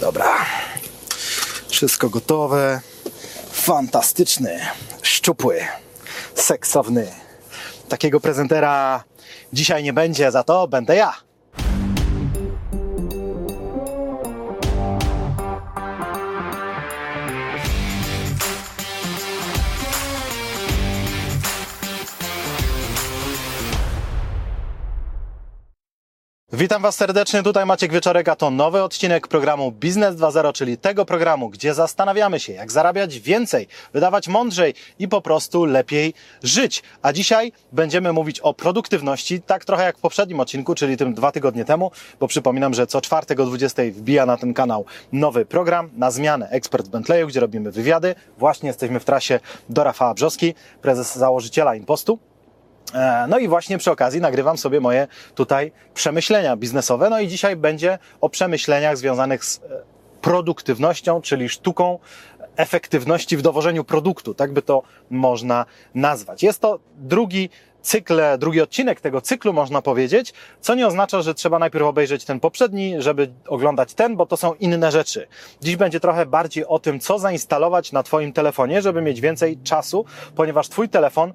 Dobra. Wszystko gotowe. Fantastyczny, szczupły, seksowny. Takiego prezentera dzisiaj nie będzie, za to będę ja. Witam Was serdecznie, tutaj Maciek Wieczorek, a to nowy odcinek programu Biznes 2.0, czyli tego programu, gdzie zastanawiamy się, jak zarabiać więcej, wydawać mądrzej i po prostu lepiej żyć. A dzisiaj będziemy mówić o produktywności, tak trochę jak w poprzednim odcinku, czyli tym dwa tygodnie temu, bo przypominam, że co czwartek o 20 wbija na ten kanał nowy program na zmianę Ekspert Bentleyu, gdzie robimy wywiady. Właśnie jesteśmy w trasie do Rafała Brzoski, prezes założyciela Impostu. E, No i właśnie przy okazji nagrywam sobie moje tutaj przemyślenia biznesowe. No i dzisiaj będzie o przemyśleniach związanych z e, produktywnością, czyli sztuką efektywności w dowożeniu produktu, tak by to można nazwać. Jest to drugi cykl, drugi odcinek tego cyklu, można powiedzieć, co nie oznacza, że trzeba najpierw obejrzeć ten poprzedni, żeby oglądać ten, bo to są inne rzeczy. Dziś będzie trochę bardziej o tym, co zainstalować na Twoim telefonie, żeby mieć więcej czasu, ponieważ Twój telefon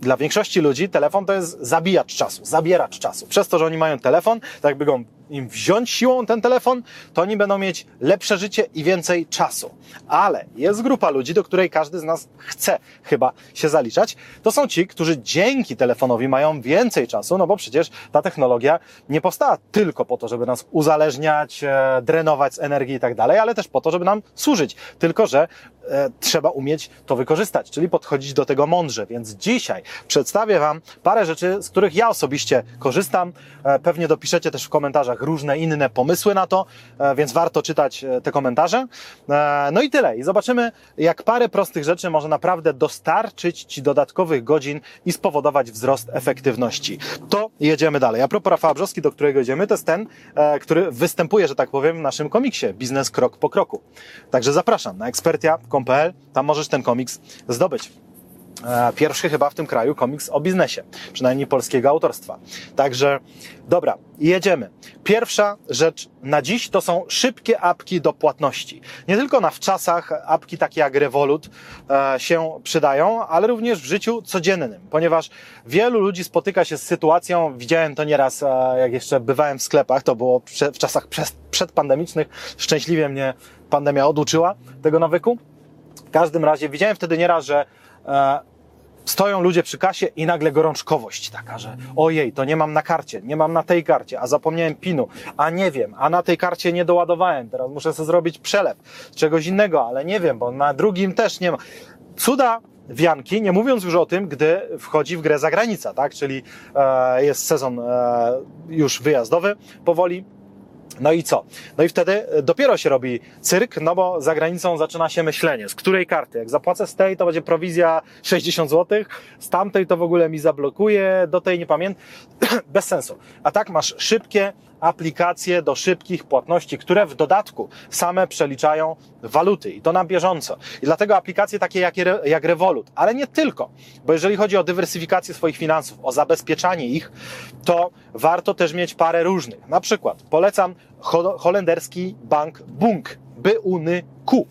dla większości ludzi telefon to jest zabijacz czasu, zabieracz czasu. Przez to, że oni mają telefon, tak jakby go im wziąć siłą ten telefon, to oni będą mieć lepsze życie i więcej czasu. Ale jest grupa ludzi, do której każdy z nas chce chyba się zaliczać. To są ci, którzy dzięki telefonowi mają więcej czasu, no bo przecież ta technologia nie powstała tylko po to, żeby nas uzależniać, e, drenować z energii i tak dalej, ale też po to, żeby nam służyć. Tylko, że e, trzeba umieć to wykorzystać, czyli podchodzić do tego mądrze. Więc dzisiaj przedstawię Wam parę rzeczy, z których ja osobiście korzystam. E, pewnie dopiszecie też w komentarzach różne inne pomysły na to, e, więc warto czytać e, te komentarze. No i tyle. I zobaczymy, jak parę prostych rzeczy może naprawdę dostarczyć Ci dodatkowych godzin i spowodować wzrost efektywności. To jedziemy dalej. A propos Rafała Brzoski, do którego jedziemy, to jest ten, który występuje, że tak powiem, w naszym komiksie Biznes Krok po Kroku. Także zapraszam na ekspertia.pl, tam możesz ten komiks zdobyć. E, Pierwszy chyba w tym kraju komiks o biznesie, przynajmniej polskiego autorstwa. Także, dobra, jedziemy. Pierwsza rzecz na dziś to są szybkie apki do płatności. Nie tylko na wczasach apki takie jak Revolut e, się przydają, ale również w życiu codziennym, ponieważ wielu ludzi spotyka się z sytuacją, widziałem to nieraz, e, jak jeszcze bywałem w sklepach, to było w czasach przed- przedpandemicznych, szczęśliwie mnie pandemia oduczyła tego nawyku. W każdym razie widziałem wtedy nieraz, że stoją ludzie przy kasie i nagle gorączkowość taka, że ojej, to nie mam na karcie, nie mam na tej karcie, a zapomniałem pinu, a nie wiem, a na tej karcie nie doładowałem, teraz muszę sobie zrobić przelew czegoś innego, ale nie wiem, bo na drugim też nie ma. Cuda wianki, nie mówiąc już o tym, gdy wchodzi w grę zagranica, tak? Czyli e, jest sezon e, już wyjazdowy powoli, no i co? No i wtedy dopiero się robi cyrk, no bo za granicą zaczyna się myślenie, z której karty. Jak zapłacę z tej, to będzie prowizja 60 zł, z tamtej to w ogóle mi zablokuje, do tej nie pamiętam. Bez sensu. A tak masz szybkie aplikacje do szybkich płatności, które w dodatku same przeliczają waluty i to na bieżąco. I dlatego aplikacje takie jak, jak Revolut, ale nie tylko, bo jeżeli chodzi o dywersyfikację swoich finansów, o zabezpieczanie ich, to warto też mieć parę różnych. Na przykład polecam holenderski bank Bunk, B-U-N-Q.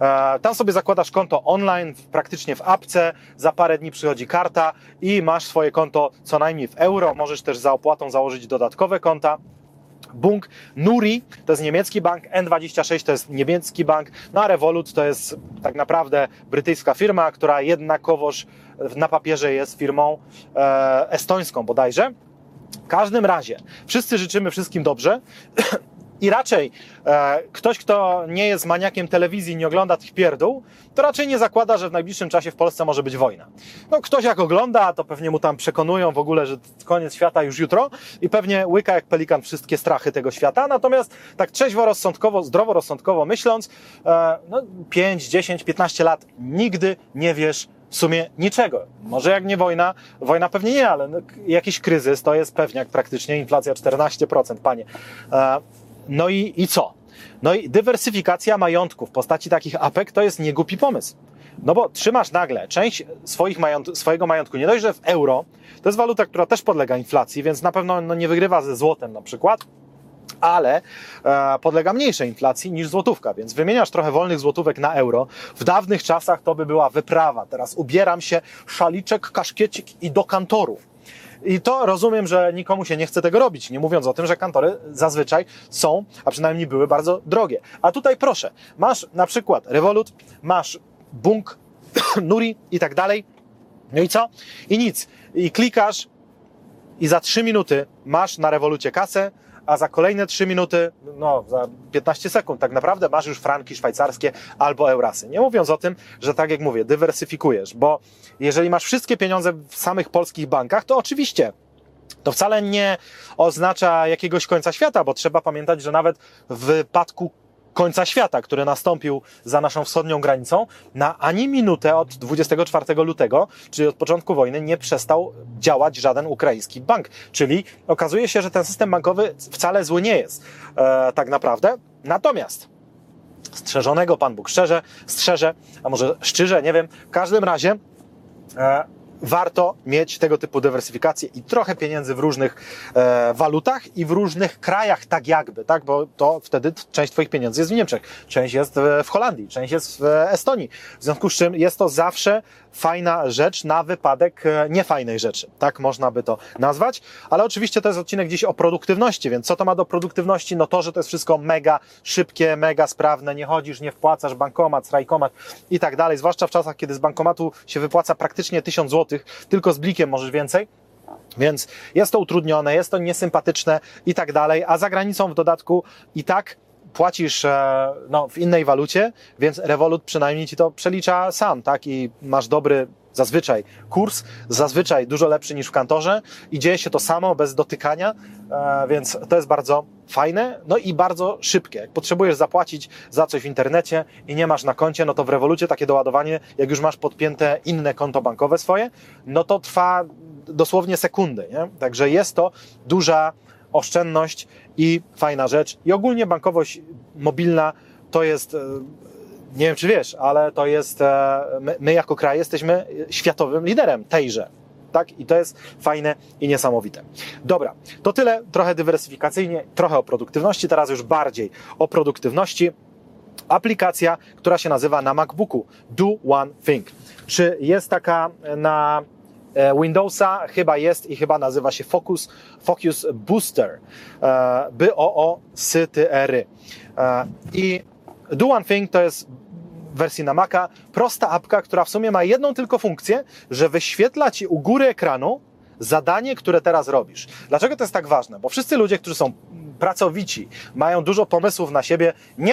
E, tam sobie zakładasz konto online, praktycznie w apce, za parę dni przychodzi karta i masz swoje konto co najmniej w euro. Możesz też za opłatą założyć dodatkowe konta. Bunk Nuri to jest niemiecki bank, N26 to jest niemiecki bank, no a Revolut to jest tak naprawdę brytyjska firma, która jednakowoż na papierze jest firmą e, estońską bodajże. W każdym razie, wszyscy życzymy wszystkim dobrze. I raczej e, ktoś, kto nie jest maniakiem telewizji, nie ogląda tych pierdół, to raczej nie zakłada, że w najbliższym czasie w Polsce może być wojna. No ktoś jak ogląda, to pewnie mu tam przekonują w ogóle, że koniec świata już jutro i pewnie łyka jak pelikan wszystkie strachy tego świata. Natomiast tak trzeźwo, rozsądkowo, zdrowo rozsądkowo myśląc, e, no 5, 10, 15 lat nigdy nie wiesz, w sumie niczego. Może jak nie wojna, wojna pewnie nie, ale no, jakiś kryzys to jest pewniak praktycznie, inflacja 14%, panie. No i, i co? No i dywersyfikacja majątków w postaci takich apek to jest niegłupi pomysł. No bo trzymasz nagle część swoich mająt swojego majątku, nie dość, że w euro, to jest waluta, która też podlega inflacji, więc na pewno no, nie wygrywa ze złotem na przykład, ale e, podlega mniejszej inflacji niż złotówka, więc wymieniasz trochę wolnych złotówek na euro. W dawnych czasach to by była wyprawa. Teraz ubieram się, szaliczek, kaszkiecik i do kantoru. I to rozumiem, że nikomu się nie chce tego robić, nie mówiąc o tym, że kantory zazwyczaj są, a przynajmniej były bardzo drogie. A tutaj proszę, masz na przykład Revolut, masz Bunk, Nuri i tak dalej. No i co? I nic. I klikasz i za 3 minuty masz na Revolucie kasę, a za kolejne 3 minuty, no za 15 sekund tak naprawdę masz już franki szwajcarskie albo eurasy. Nie mówiąc o tym, że tak jak mówię, dywersyfikujesz, bo jeżeli masz wszystkie pieniądze w samych polskich bankach, to oczywiście to wcale nie oznacza jakiegoś końca świata, bo trzeba pamiętać, że nawet w wypadku końca świata, który nastąpił za naszą wschodnią granicą, na ani minutę od 24 lutego, czyli od początku wojny, nie przestał działać żaden ukraiński bank. Czyli okazuje się, że ten system bankowy wcale zły nie jest, e, tak naprawdę. Natomiast strzeżonego Pan Bóg szczerze, strzeże, a może szczerze, nie wiem, w każdym razie e, warto mieć tego typu dywersyfikację i trochę pieniędzy w różnych e, walutach i w różnych krajach, tak jakby, tak, bo to wtedy część Twoich pieniędzy jest w Niemczech, część jest w Holandii, część jest w Estonii. W związku z czym jest to zawsze fajna rzecz na wypadek e, niefajnej rzeczy. Tak można by to nazwać. Ale oczywiście to jest odcinek dziś o produktywności, więc co to ma do produktywności? No to, że to jest wszystko mega szybkie, mega sprawne, nie chodzisz, nie wpłacasz, bankomat, strajkomat i tak dalej. Zwłaszcza w czasach, kiedy z bankomatu się wypłaca praktycznie 1000 zł, tylko z blikiem możesz więcej. Więc jest to utrudnione, jest to niesympatyczne i tak dalej, a za granicą w dodatku i tak płacisz e, no, w innej walucie, więc Revolut przynajmniej ci to przelicza sam, tak? I masz dobry zazwyczaj kurs, zazwyczaj dużo lepszy niż w kantorze i dzieje się to samo, bez dotykania, e, więc to jest bardzo fajne, no i bardzo szybkie. Jak potrzebujesz zapłacić za coś w internecie i nie masz na koncie, no to w Revolucie takie doładowanie, jak już masz podpięte inne konto bankowe swoje, no to trwa dosłownie sekundy, nie? Także jest to duża oszczędność i fajna rzecz. I ogólnie bankowość mobilna to jest, e, nie wiem czy wiesz, ale to jest, e, my, my jako kraj jesteśmy światowym liderem tejże. Tak? I to jest fajne i niesamowite. Dobra, to tyle, trochę dywersyfikacyjnie, trochę o produktywności, teraz już bardziej o produktywności. Aplikacja, która się nazywa na MacBooku Do One Thing. Czy jest taka na E, Windowsa chyba jest i chyba nazywa się Focus, Focus Booster, e, by o o sy ty ery. E, I Do One Thing to jest wersji na Maca prosta apka, która w sumie ma jedną tylko funkcję, że wyświetla ci u góry ekranu zadanie, które teraz robisz. Dlaczego to jest tak ważne? Bo wszyscy ludzie, którzy są pracowici, mają dużo pomysłów na siebie, nie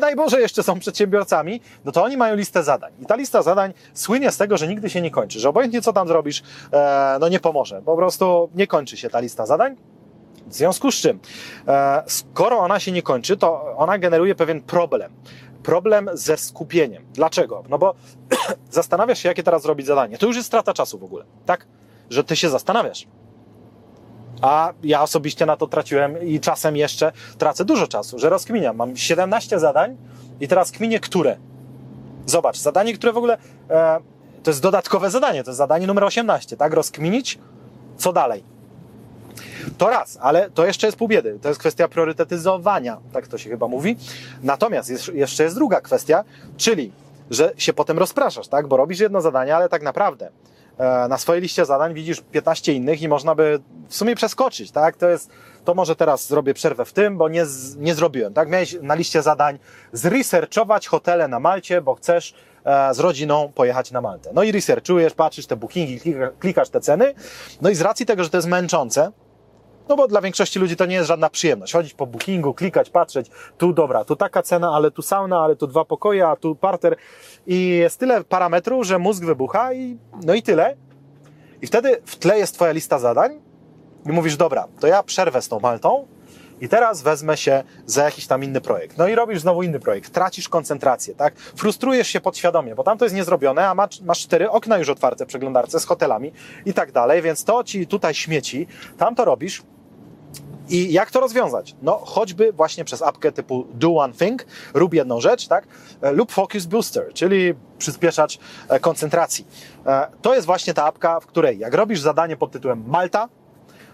Daj Boże, jeszcze są przedsiębiorcami, no to oni mają listę zadań. I ta lista zadań słynie z tego, że nigdy się nie kończy, że obojętnie co tam zrobisz, e, no nie pomoże. Po prostu nie kończy się ta lista zadań. W związku z czym, e, skoro ona się nie kończy, to ona generuje pewien problem. Problem ze skupieniem. Dlaczego? No bo zastanawiasz się, jakie teraz zrobić zadanie. To już jest strata czasu w ogóle, tak? Że ty się zastanawiasz. A ja osobiście na to traciłem i czasem jeszcze tracę dużo czasu, że rozkminiam. Mam 17 zadań i teraz kminię, które. Zobacz, zadanie, które w ogóle e, to jest dodatkowe zadanie, to jest zadanie numer 18, tak? Rozkminić, co dalej. To raz, ale to jeszcze jest pół biedy. To jest kwestia priorytetyzowania, tak to się chyba mówi. Natomiast jest, jeszcze jest druga kwestia, czyli, że się potem rozpraszasz, tak? Bo robisz jedno zadanie, ale tak naprawdę na swojej liście zadań widzisz 15 innych i można by w sumie przeskoczyć, tak? To jest, to może teraz zrobię przerwę w tym, bo nie, z, nie zrobiłem, tak? Miałeś na liście zadań zresearchować hotele na Malcie, bo chcesz e, z rodziną pojechać na Maltę. No i researchujesz, patrzysz te bookingi, klikasz te ceny, no i z racji tego, że to jest męczące, no bo dla większości ludzi to nie jest żadna przyjemność. Chodzić po bookingu, klikać, patrzeć, tu dobra, tu taka cena, ale tu sauna, ale tu dwa pokoje, a tu parter. I jest tyle parametrów, że mózg wybucha i no i tyle. I wtedy w tle jest twoja lista zadań i mówisz, dobra, to ja przerwę z tą Maltą i teraz wezmę się za jakiś tam inny projekt. No i robisz znowu inny projekt, tracisz koncentrację, tak? Frustrujesz się podświadomie, bo tam to jest niezrobione, a masz, masz cztery okna już otwarte w przeglądarce z hotelami i tak dalej, więc to ci tutaj śmieci, tam to robisz, i jak to rozwiązać? No, choćby właśnie przez apkę typu Do One Thing, rób jedną rzecz, tak? E, lub Focus Booster, czyli przyspieszacz e, koncentracji. E, to jest właśnie ta apka, w której jak robisz zadanie pod tytułem Malta,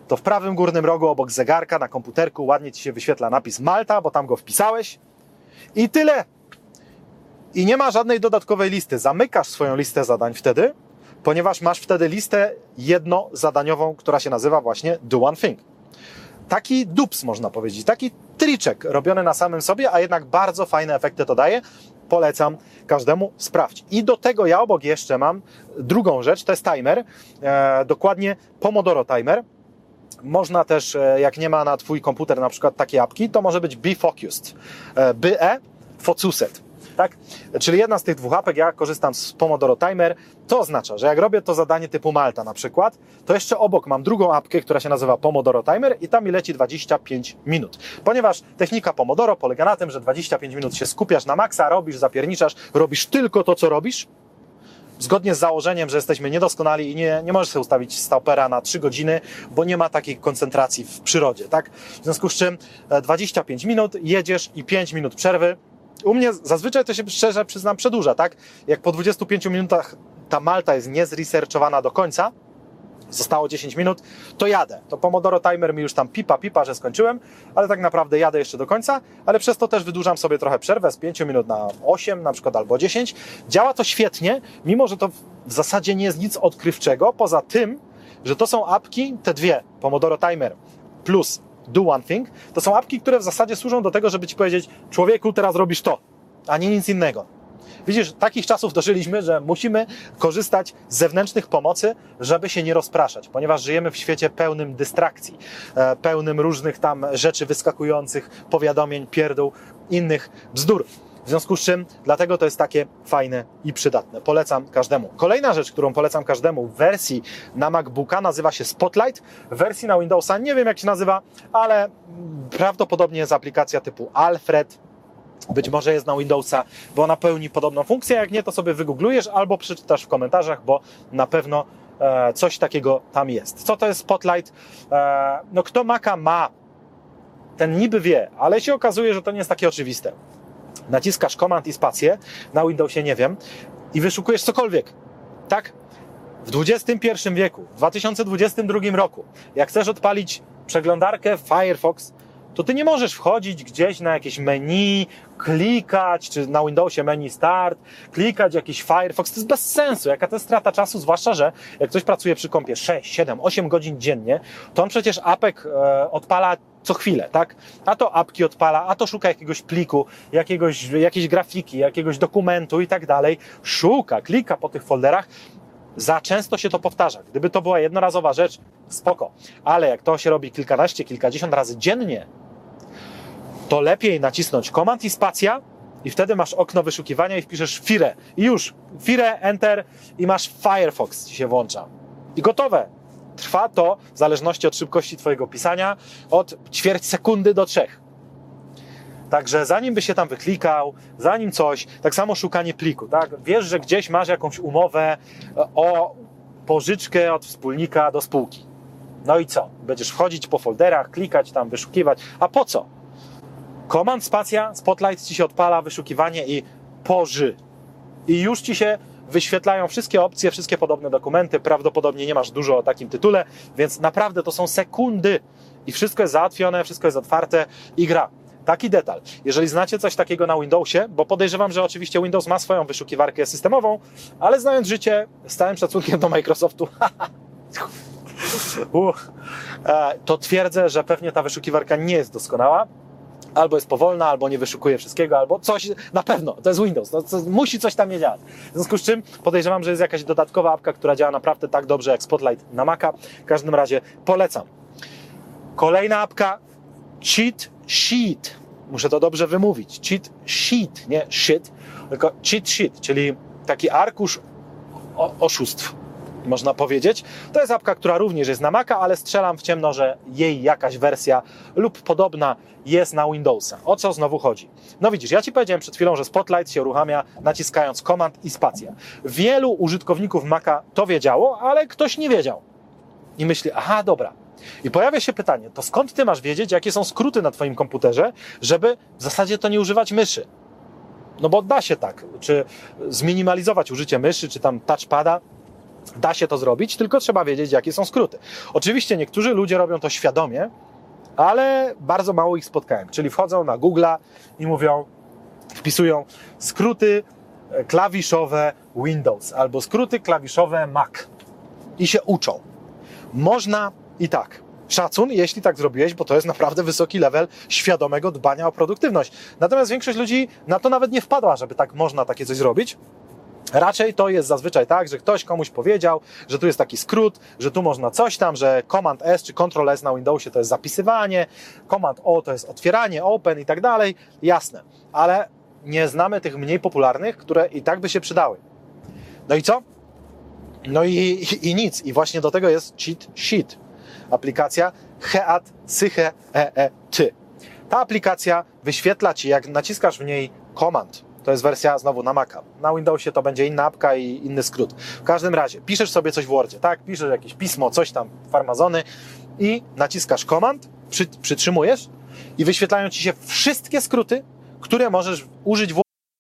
to w prawym górnym rogu obok zegarka na komputerku ładnie ci się wyświetla napis Malta, bo tam go wpisałeś. I tyle. I nie ma żadnej dodatkowej listy. Zamykasz swoją listę zadań wtedy, ponieważ masz wtedy listę jednozadaniową, która się nazywa właśnie Do One Thing taki dups, można powiedzieć, taki triczek robiony na samym sobie, a jednak bardzo fajne efekty to daje. Polecam każdemu sprawdź. I do tego ja obok jeszcze mam drugą rzecz, to jest timer, e, dokładnie Pomodoro Timer. Można też, e, jak nie ma na Twój komputer na przykład takiej apki, to może być Be Focused. BE Focuset tak? Czyli jedna z tych dwóch apek, ja korzystam z Pomodoro Timer, to oznacza, że jak robię to zadanie typu Malta na przykład, to jeszcze obok mam drugą apkę, która się nazywa Pomodoro Timer i tam mi leci 25 minut. Ponieważ technika Pomodoro polega na tym, że 25 minut się skupiasz na maksa, robisz, zapierniczasz, robisz tylko to, co robisz, zgodnie z założeniem, że jesteśmy niedoskonali i nie, nie możesz sobie ustawić stopera na 3 godziny, bo nie ma takiej koncentracji w przyrodzie, tak? W związku z czym 25 e, minut, jedziesz i 5 minut przerwy, u mnie zazwyczaj to się szczerze przyznam przedłuża, tak? Jak po 25 minutach ta Malta jest niezresearchowana do końca, zostało 10 minut, to jadę. To Pomodoro Timer mi już tam pipa, pipa, że skończyłem, ale tak naprawdę jadę jeszcze do końca, ale przez to też wydłużam sobie trochę przerwę z 5 minut na 8 na przykład albo 10. Działa to świetnie, mimo że to w zasadzie nie jest nic odkrywczego, poza tym, że to są apki, te dwie, Pomodoro Timer plus Do One Thing, to są apki, które w zasadzie służą do tego, żeby ci powiedzieć, człowieku, teraz robisz to, a nie nic innego. Widzisz, takich czasów dożyliśmy, że musimy korzystać z zewnętrznych pomocy, żeby się nie rozpraszać, ponieważ żyjemy w świecie pełnym dystrakcji, e, pełnym różnych tam rzeczy wyskakujących, powiadomień, pierdół, innych bzdur. W związku z czym, dlatego to jest takie fajne i przydatne. Polecam każdemu. Kolejna rzecz, którą polecam każdemu w wersji na MacBooka nazywa się Spotlight. W wersji na Windowsa nie wiem jak się nazywa, ale prawdopodobnie jest aplikacja typu Alfred, być może jest na Windowsa, bo ona pełni podobną funkcję. Jak nie, to sobie wygooglujesz albo przeczytasz w komentarzach, bo na pewno e, coś takiego tam jest. Co to jest Spotlight? E, no kto Maca ma, ten niby wie, ale się okazuje, że to nie jest takie oczywiste. Naciskasz Command i spację, na Windowsie nie wiem, i wyszukujesz cokolwiek, tak? W XXI wieku, w 2022 roku, jak chcesz odpalić przeglądarkę Firefox, to ty nie możesz wchodzić gdzieś na jakieś menu, klikać, czy na Windowsie menu Start, klikać jakiś Firefox. To jest bez sensu. Jaka to jest strata czasu, zwłaszcza, że jak ktoś pracuje przy kompie 6, 7, 8 godzin dziennie, to on przecież apek e, odpala co chwilę, tak? A to apki odpala, a to szuka jakiegoś pliku, jakiegoś, jakiejś grafiki, jakiegoś dokumentu i tak dalej. Szuka, klika po tych folderach. Za często się to powtarza. Gdyby to była jednorazowa rzecz, spoko. Ale jak to się robi kilkanaście, kilkadziesiąt razy dziennie, to lepiej nacisnąć Command i spacja i wtedy masz okno wyszukiwania i wpiszesz Fire. I już, Fire, Enter i masz Firefox się włącza. I gotowe. Trwa to, w zależności od szybkości Twojego pisania, od ćwierć sekundy do trzech. Także zanim by się tam wyklikał, zanim coś, tak samo szukanie pliku, tak? Wiesz, że gdzieś masz jakąś umowę e, o pożyczkę od wspólnika do spółki. No i co? Będziesz wchodzić po folderach, klikać tam, wyszukiwać. A po co? Command spacja, Spotlight ci się odpala, wyszukiwanie i poży. I już ci się wyświetlają wszystkie opcje, wszystkie podobne dokumenty. Prawdopodobnie nie masz dużo o takim tytule, więc naprawdę to są sekundy i wszystko jest załatwione, wszystko jest otwarte i gra. Taki detal. Jeżeli znacie coś takiego na Windowsie, bo podejrzewam, że oczywiście Windows ma swoją wyszukiwarkę systemową, ale znając życie, z całym szacunkiem do Microsoftu, e, to twierdzę, że pewnie ta wyszukiwarka nie jest doskonała. Albo jest powolna, albo nie wyszukuje wszystkiego, albo coś, na pewno, to jest Windows, to, to musi coś tam nie działać. W związku z czym podejrzewam, że jest jakaś dodatkowa apka, która działa naprawdę tak dobrze jak Spotlight na Maca. W każdym razie polecam. Kolejna apka, Cheat Sheet. Muszę to dobrze wymówić. Cheat Sheet, nie shit, tylko cheat sheet, czyli taki arkusz oszustw można powiedzieć. To jest apka, która również jest na Maca, ale strzelam w ciemno, że jej jakaś wersja lub podobna jest na Windowsa. O co znowu chodzi? No widzisz, ja Ci powiedziałem przed chwilą, że Spotlight się uruchamia naciskając Command i spacja. Wielu użytkowników Maca to wiedziało, ale ktoś nie wiedział. I myśli, aha, dobra. I pojawia się pytanie, to skąd Ty masz wiedzieć, jakie są skróty na Twoim komputerze, żeby w zasadzie to nie używać myszy? No bo da się tak, czy zminimalizować użycie myszy, czy tam touchpada, Da się to zrobić, tylko trzeba wiedzieć, jakie są skróty. Oczywiście niektórzy ludzie robią to świadomie, ale bardzo mało ich spotkałem. Czyli wchodzą na Google'a i mówią, wpisują skróty e, klawiszowe Windows albo skróty klawiszowe Mac i się uczą. Można i tak. Szacun, jeśli tak zrobiłeś, bo to jest naprawdę wysoki level świadomego dbania o produktywność. Natomiast większość ludzi na to nawet nie wpadła, żeby tak można takie coś zrobić. Raczej to jest zazwyczaj tak, że ktoś komuś powiedział, że tu jest taki skrót, że tu można coś tam, że Command S czy Ctrl S na Windowsie to jest zapisywanie, Command O to jest otwieranie, open i tak dalej. Jasne, ale nie znamy tych mniej popularnych, które i tak by się przydały. No i co? No i, i, i nic. I właśnie do tego jest Cheat Sheet. Aplikacja Heat Syche e e ty. Ta aplikacja wyświetla Ci, jak naciskasz w niej Command, to jest wersja znowu na Maca. Na Windowsie to będzie inna apka i inny skrót. W każdym razie, piszesz sobie coś w Wordzie, tak? Piszesz jakieś pismo, coś tam, farmazony i naciskasz Command, przy, przytrzymujesz i wyświetlają Ci się wszystkie skróty, które możesz użyć w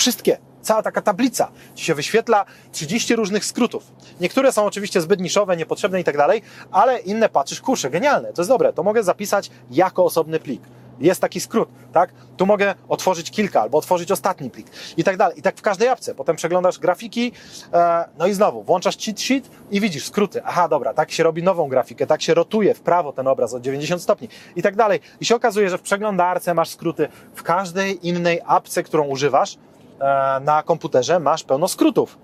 Wszystkie. Cała taka tablica ci się wyświetla 30 różnych skrótów. Niektóre są oczywiście zbyt niszowe, niepotrzebne i tak dalej, ale inne patrzysz, kurczę, genialne, to jest dobre, to mogę zapisać jako osobny plik. jest taki skrót, tak? Tu mogę otworzyć kilka albo otworzyć ostatni plik i tak dalej. I tak w każdej apce. Potem przeglądasz grafiki, e, no i znowu włączasz cheat sheet i widzisz skróty. Aha, dobra, tak się robi nową grafikę, tak się rotuje w prawo ten obraz o 90 stopni i tak dalej. I się okazuje, że w przeglądarce masz skróty, w każdej innej apce, którą używasz na komputerze masz pełno skrótów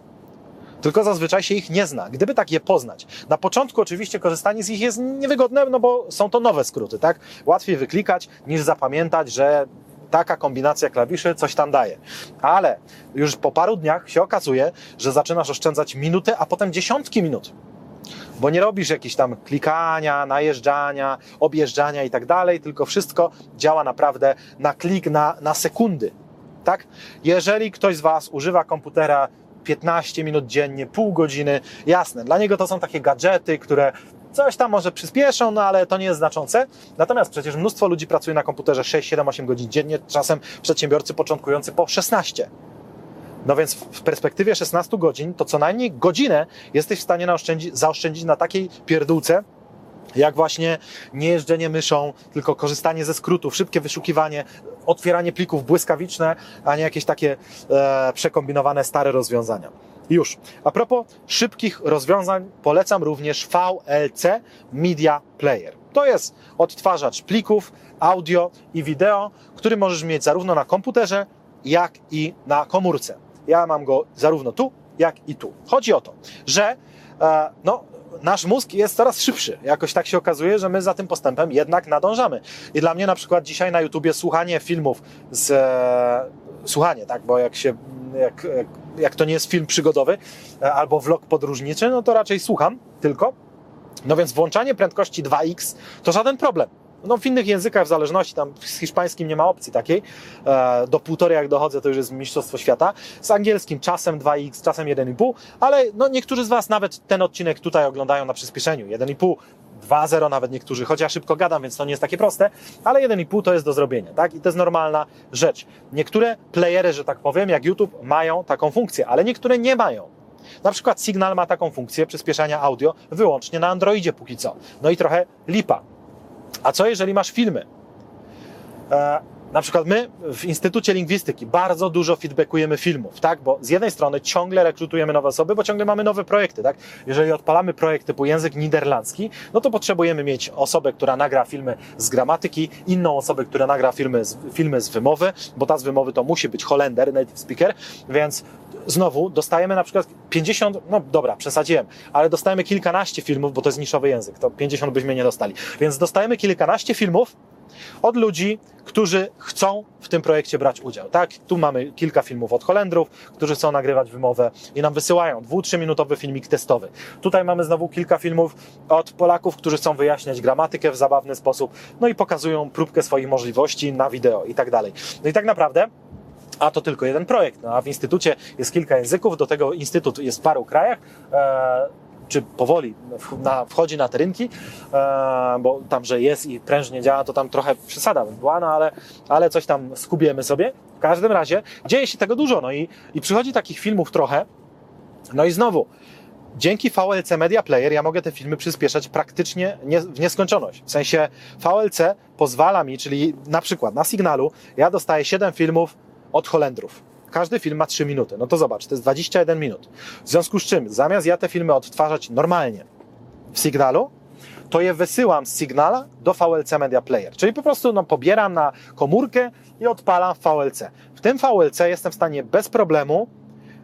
tylko zazwyczaj się ich nie zna. Gdyby tak je poznać. Na początku oczywiście korzystanie z nich jest niewygodne, no bo są to nowe skróty, tak? Łatwiej wyklikać niż zapamiętać, że taka kombinacja klawiszy coś tam daje. Ale już po paru dniach się okazuje, że zaczynasz oszczędzać minuty, a potem dziesiątki minut. Bo nie robisz jakichś tam klikania, najeżdżania, objeżdżania i tak dalej, tylko wszystko działa naprawdę na klik, na, na sekundy. Tak? Jeżeli ktoś z Was używa komputera 15 minut dziennie, pół godziny. Jasne, dla niego to są takie gadżety, które coś tam może przyspieszą, no ale to nie jest znaczące. Natomiast przecież mnóstwo ludzi pracuje na komputerze 6, 7, 8 godzin dziennie, czasem przedsiębiorcy początkujący po 16. No więc w perspektywie 16 godzin, to co najmniej godzinę jesteś w stanie zaoszczędzić na takiej pierdółce, jak właśnie nie jeżdżenie myszą, tylko korzystanie ze skrótów, szybkie wyszukiwanie, otwieranie plików błyskawiczne, a nie jakieś takie e, przekombinowane stare rozwiązania. Już. A propos szybkich rozwiązań, polecam również VLC Media Player. To jest odtwarzacz plików, audio i wideo, który możesz mieć zarówno na komputerze, jak i na komórce. Ja mam go zarówno tu, jak i tu. Chodzi o to, że e, no, nasz mózg jest coraz szybszy. Jakoś tak się okazuje, że my za tym postępem jednak nadążamy. I dla mnie na przykład dzisiaj na YouTubie słuchanie filmów z... E, słuchanie, tak, bo jak się... Jak, jak, to nie jest film przygodowy e, albo vlog podróżniczy, no to raczej słucham tylko. No więc włączanie prędkości 2x to żaden problem. No w innych językach w zależności, tam z hiszpańskim nie ma opcji takiej. E, do półtorej jak dochodzę, to już jest mistrzostwo świata. Z angielskim czasem 2x, czasem 1,5, ale no niektórzy z Was nawet ten odcinek tutaj oglądają na przyspieszeniu. 1,5 2.0 nawet niektórzy, choć ja szybko gadam, więc to nie jest takie proste, ale 1,5 to jest do zrobienia, tak? I to jest normalna rzecz. Niektóre playery, że tak powiem, jak YouTube, mają taką funkcję, ale niektóre nie mają. Na przykład Signal ma taką funkcję przyspieszania audio wyłącznie na Androidzie póki co. No i trochę lipa. A co jeżeli masz filmy? E, na przykład my w Instytucie Lingwistyki bardzo dużo feedbackujemy filmów, tak? Bo z jednej strony ciągle rekrutujemy nowe osoby, bo ciągle mamy nowe projekty, tak? Jeżeli odpalamy projekt typu język niderlandzki, no to potrzebujemy mieć osobę, która nagra filmy z gramatyki, inną osobę, która nagra filmy z, filmy z wymowy, bo ta z wymowy to musi być Holender, native speaker, więc znowu dostajemy na przykład 50, no dobra, przesadziłem, ale dostajemy kilkanaście filmów, bo to jest niszowy język, to 50 byśmy nie dostali. Więc dostajemy kilkanaście filmów od ludzi, którzy chcą w tym projekcie brać udział. Tak, tu mamy kilka filmów od Holendrów, którzy chcą nagrywać wymowę i nam wysyłają dwu, trzyminutowy filmik testowy. Tutaj mamy znowu kilka filmów od Polaków, którzy chcą wyjaśniać gramatykę w zabawny sposób, no i pokazują próbkę swoich możliwości na wideo i tak dalej. No i tak naprawdę a to tylko jeden projekt. No, a w instytucie jest kilka języków, do tego instytut jest w paru krajach. E, czy powoli na, wchodzi na te rynki, e, bo tam, że jest i prężnie działa, to tam trochę przesada była, no ale, ale coś tam skubiemy sobie. W każdym razie dzieje się tego dużo, no i, i przychodzi takich filmów trochę, no i znowu, dzięki VLC Media Player ja mogę te filmy przyspieszać praktycznie nie, w nieskończoność. W sensie VLC pozwala mi, czyli na przykład na Signalu, ja dostaję 7 filmów od Holendrów. Każdy film ma 3 minuty. No to zobacz, to jest 21 minut. W związku z czym, zamiast ja te filmy odtwarzać normalnie w Signalu, to je wysyłam z Signala do VLC Media Player. Czyli po prostu no, pobieram na komórkę i odpalam VLC. W tym VLC jestem w stanie bez problemu,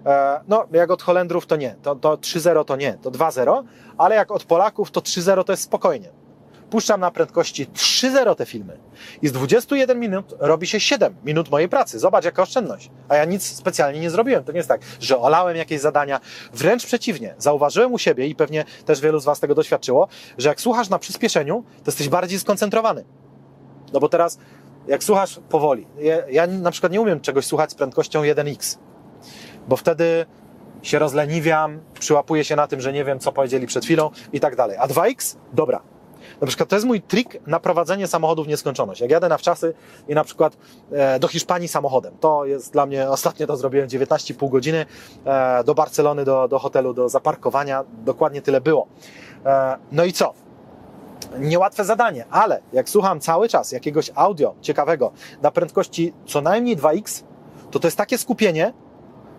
e, no jak od Holendrów to nie, to, to 3.0 to nie, to 2.0, ale jak od Polaków to 3.0 to jest spokojnie puszczam na prędkości 3.0 te filmy i z 21 minut robi się 7 minut mojej pracy. Zobacz, jaka oszczędność. A ja nic specjalnie nie zrobiłem. To nie jest tak, że olałem jakieś zadania. Wręcz przeciwnie. Zauważyłem u siebie i pewnie też wielu z Was tego doświadczyło, że jak słuchasz na przyspieszeniu, to jesteś bardziej skoncentrowany. No bo teraz, jak słuchasz powoli, ja, ja na przykład nie umiem czegoś słuchać z prędkością 1x, bo wtedy się rozleniwiam, przyłapuję się na tym, że nie wiem, co powiedzieli przed chwilą i tak dalej. A 2x? Dobra, na przykład to jest mój trik na prowadzenie samochodu w nieskończoność. Jak jadę na wczasy i na przykład e, do Hiszpanii samochodem, to jest dla mnie, ostatnio to zrobiłem 19,5 godziny e, do Barcelony, do, do hotelu, do zaparkowania, dokładnie tyle było. E, no i co? niełatwe zadanie, ale jak słucham cały czas jakiegoś audio ciekawego na prędkości co najmniej 2x, to to jest takie skupienie,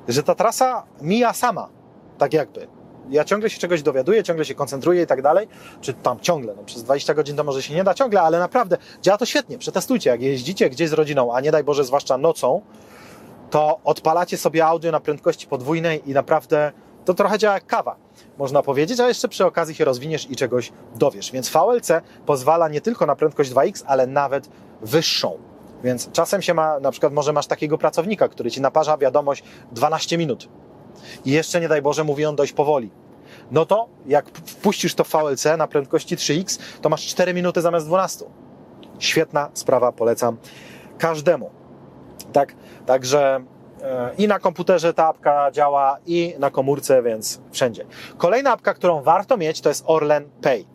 że ta trasa mija sama, tak jakby. Ja ciągle się czegoś dowiaduję, ciągle się koncentruję i tak dalej, czy tam ciągle, no przez 20 godzin to może się nie da ciągle, ale naprawdę działa to świetnie. Przetestujcie, jak jeździcie gdzieś z rodziną, a nie daj Boże, zwłaszcza nocą, to odpalacie sobie audio na prędkości podwójnej i naprawdę to trochę działa jak kawa, można powiedzieć, a jeszcze przy okazji się rozwiniesz i czegoś dowiesz. Więc VLC pozwala nie tylko na prędkość 2x, ale nawet wyższą. Więc czasem się ma, na przykład może masz takiego pracownika, który ci naparza wiadomość 12 minut i jeszcze nie daj Boże mówi on dość powoli. No to jak wpuścisz to w VLC na prędkości 3x, to masz 4 minuty zamiast 12. Świetna sprawa, polecam każdemu. Tak, także e, i na komputerze ta apka działa, i na komórce, więc wszędzie. Kolejna apka, którą warto mieć, to jest Orlen Pay.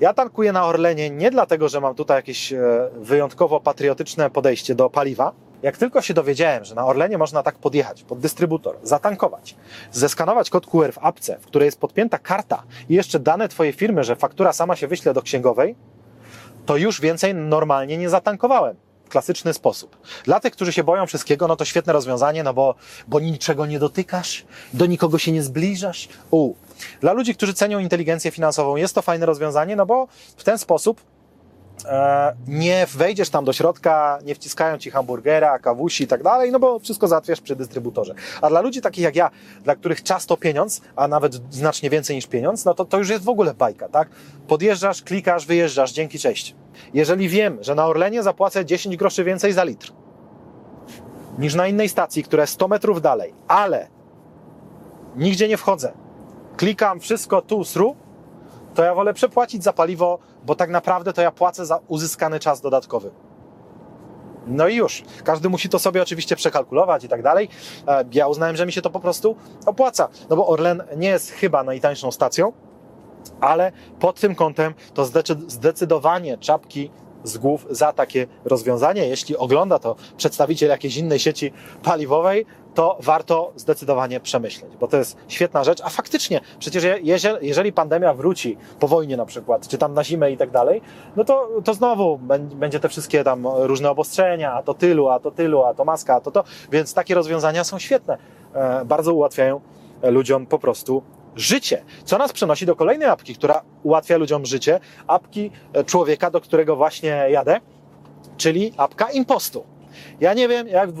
Ja tankuję na Orlenie nie dlatego, że mam tutaj jakieś e, wyjątkowo patriotyczne podejście do paliwa. Jak tylko się dowiedziałem, że na Orlenie można tak podjechać pod dystrybutor, zatankować, zeskanować kod QR w apce, w której jest podpięta karta i jeszcze dane Twojej firmy, że faktura sama się wyśle do księgowej, to już więcej normalnie nie zatankowałem klasyczny sposób. Dla tych, którzy się boją wszystkiego, no to świetne rozwiązanie, no bo, bo niczego nie dotykasz, do nikogo się nie zbliżasz. U. Dla ludzi, którzy cenią inteligencję finansową, jest to fajne rozwiązanie, no bo w ten sposób nie wejdziesz tam do środka, nie wciskają ci hamburgera, kawusi i tak dalej, no bo wszystko załatwiasz przy dystrybutorze. A dla ludzi takich jak ja, dla których czas to pieniądz, a nawet znacznie więcej niż pieniądz, no to to już jest w ogóle bajka, tak? Podjeżdżasz, klikasz, wyjeżdżasz, dzięki, cześć. Jeżeli wiem, że na Orlenie zapłacę 10 groszy więcej za litr niż na innej stacji, która jest 100 metrów dalej, ale nigdzie nie wchodzę, klikam wszystko tu, sru, to ja wolę przepłacić za paliwo, bo tak naprawdę to ja płacę za uzyskany czas dodatkowy. No i już. Każdy musi to sobie oczywiście przekalkulować i tak dalej. E, ja uznałem, że mi się to po prostu opłaca. No bo Orlen nie jest chyba najtańszą stacją, ale pod tym kątem to zdecydowanie czapki z głów za takie rozwiązanie. Jeśli ogląda to przedstawiciel jakiejś innej sieci paliwowej, to warto zdecydowanie przemyśleć, bo to jest świetna rzecz. A faktycznie, przecież jeżeli pandemia wróci po wojnie na przykład, czy tam na zimę i tak dalej, no to, to znowu będzie te wszystkie tam różne obostrzenia, a to tylu, a to tylu, a to maska, a to to, więc takie rozwiązania są świetne. E, bardzo ułatwiają ludziom po prostu życie. Co nas przenosi do kolejnej apki, która ułatwia ludziom życie, apki e, człowieka, do którego właśnie jadę, czyli apka Impostu. Ja nie wiem, jak w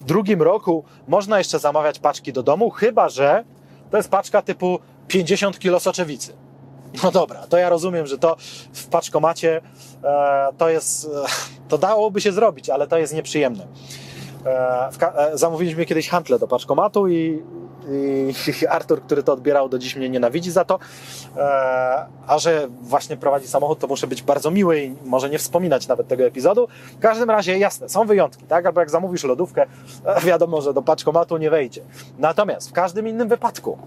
Drugim roku można jeszcze zamawiać paczki do domu, chyba że to jest paczka typu 50 kg soczewicy. No dobra, to ja rozumiem, że to w paczkomacie e, to jest, e, to dałoby się zrobić, ale to jest nieprzyjemne. E, e, zamówiliśmy kiedyś hantle do paczkomatu i, i Artur, który to odbierał, do dziś mnie nienawidzi za to. E, a że właśnie prowadzi samochód, to muszę być bardzo miły i może nie wspominać nawet tego epizodu. W każdym razie jasne, są wyjątki, tak? Albo jak zamówisz lodówkę, wiadomo, że do paczkomatu nie wejdzie. Natomiast w każdym innym wypadku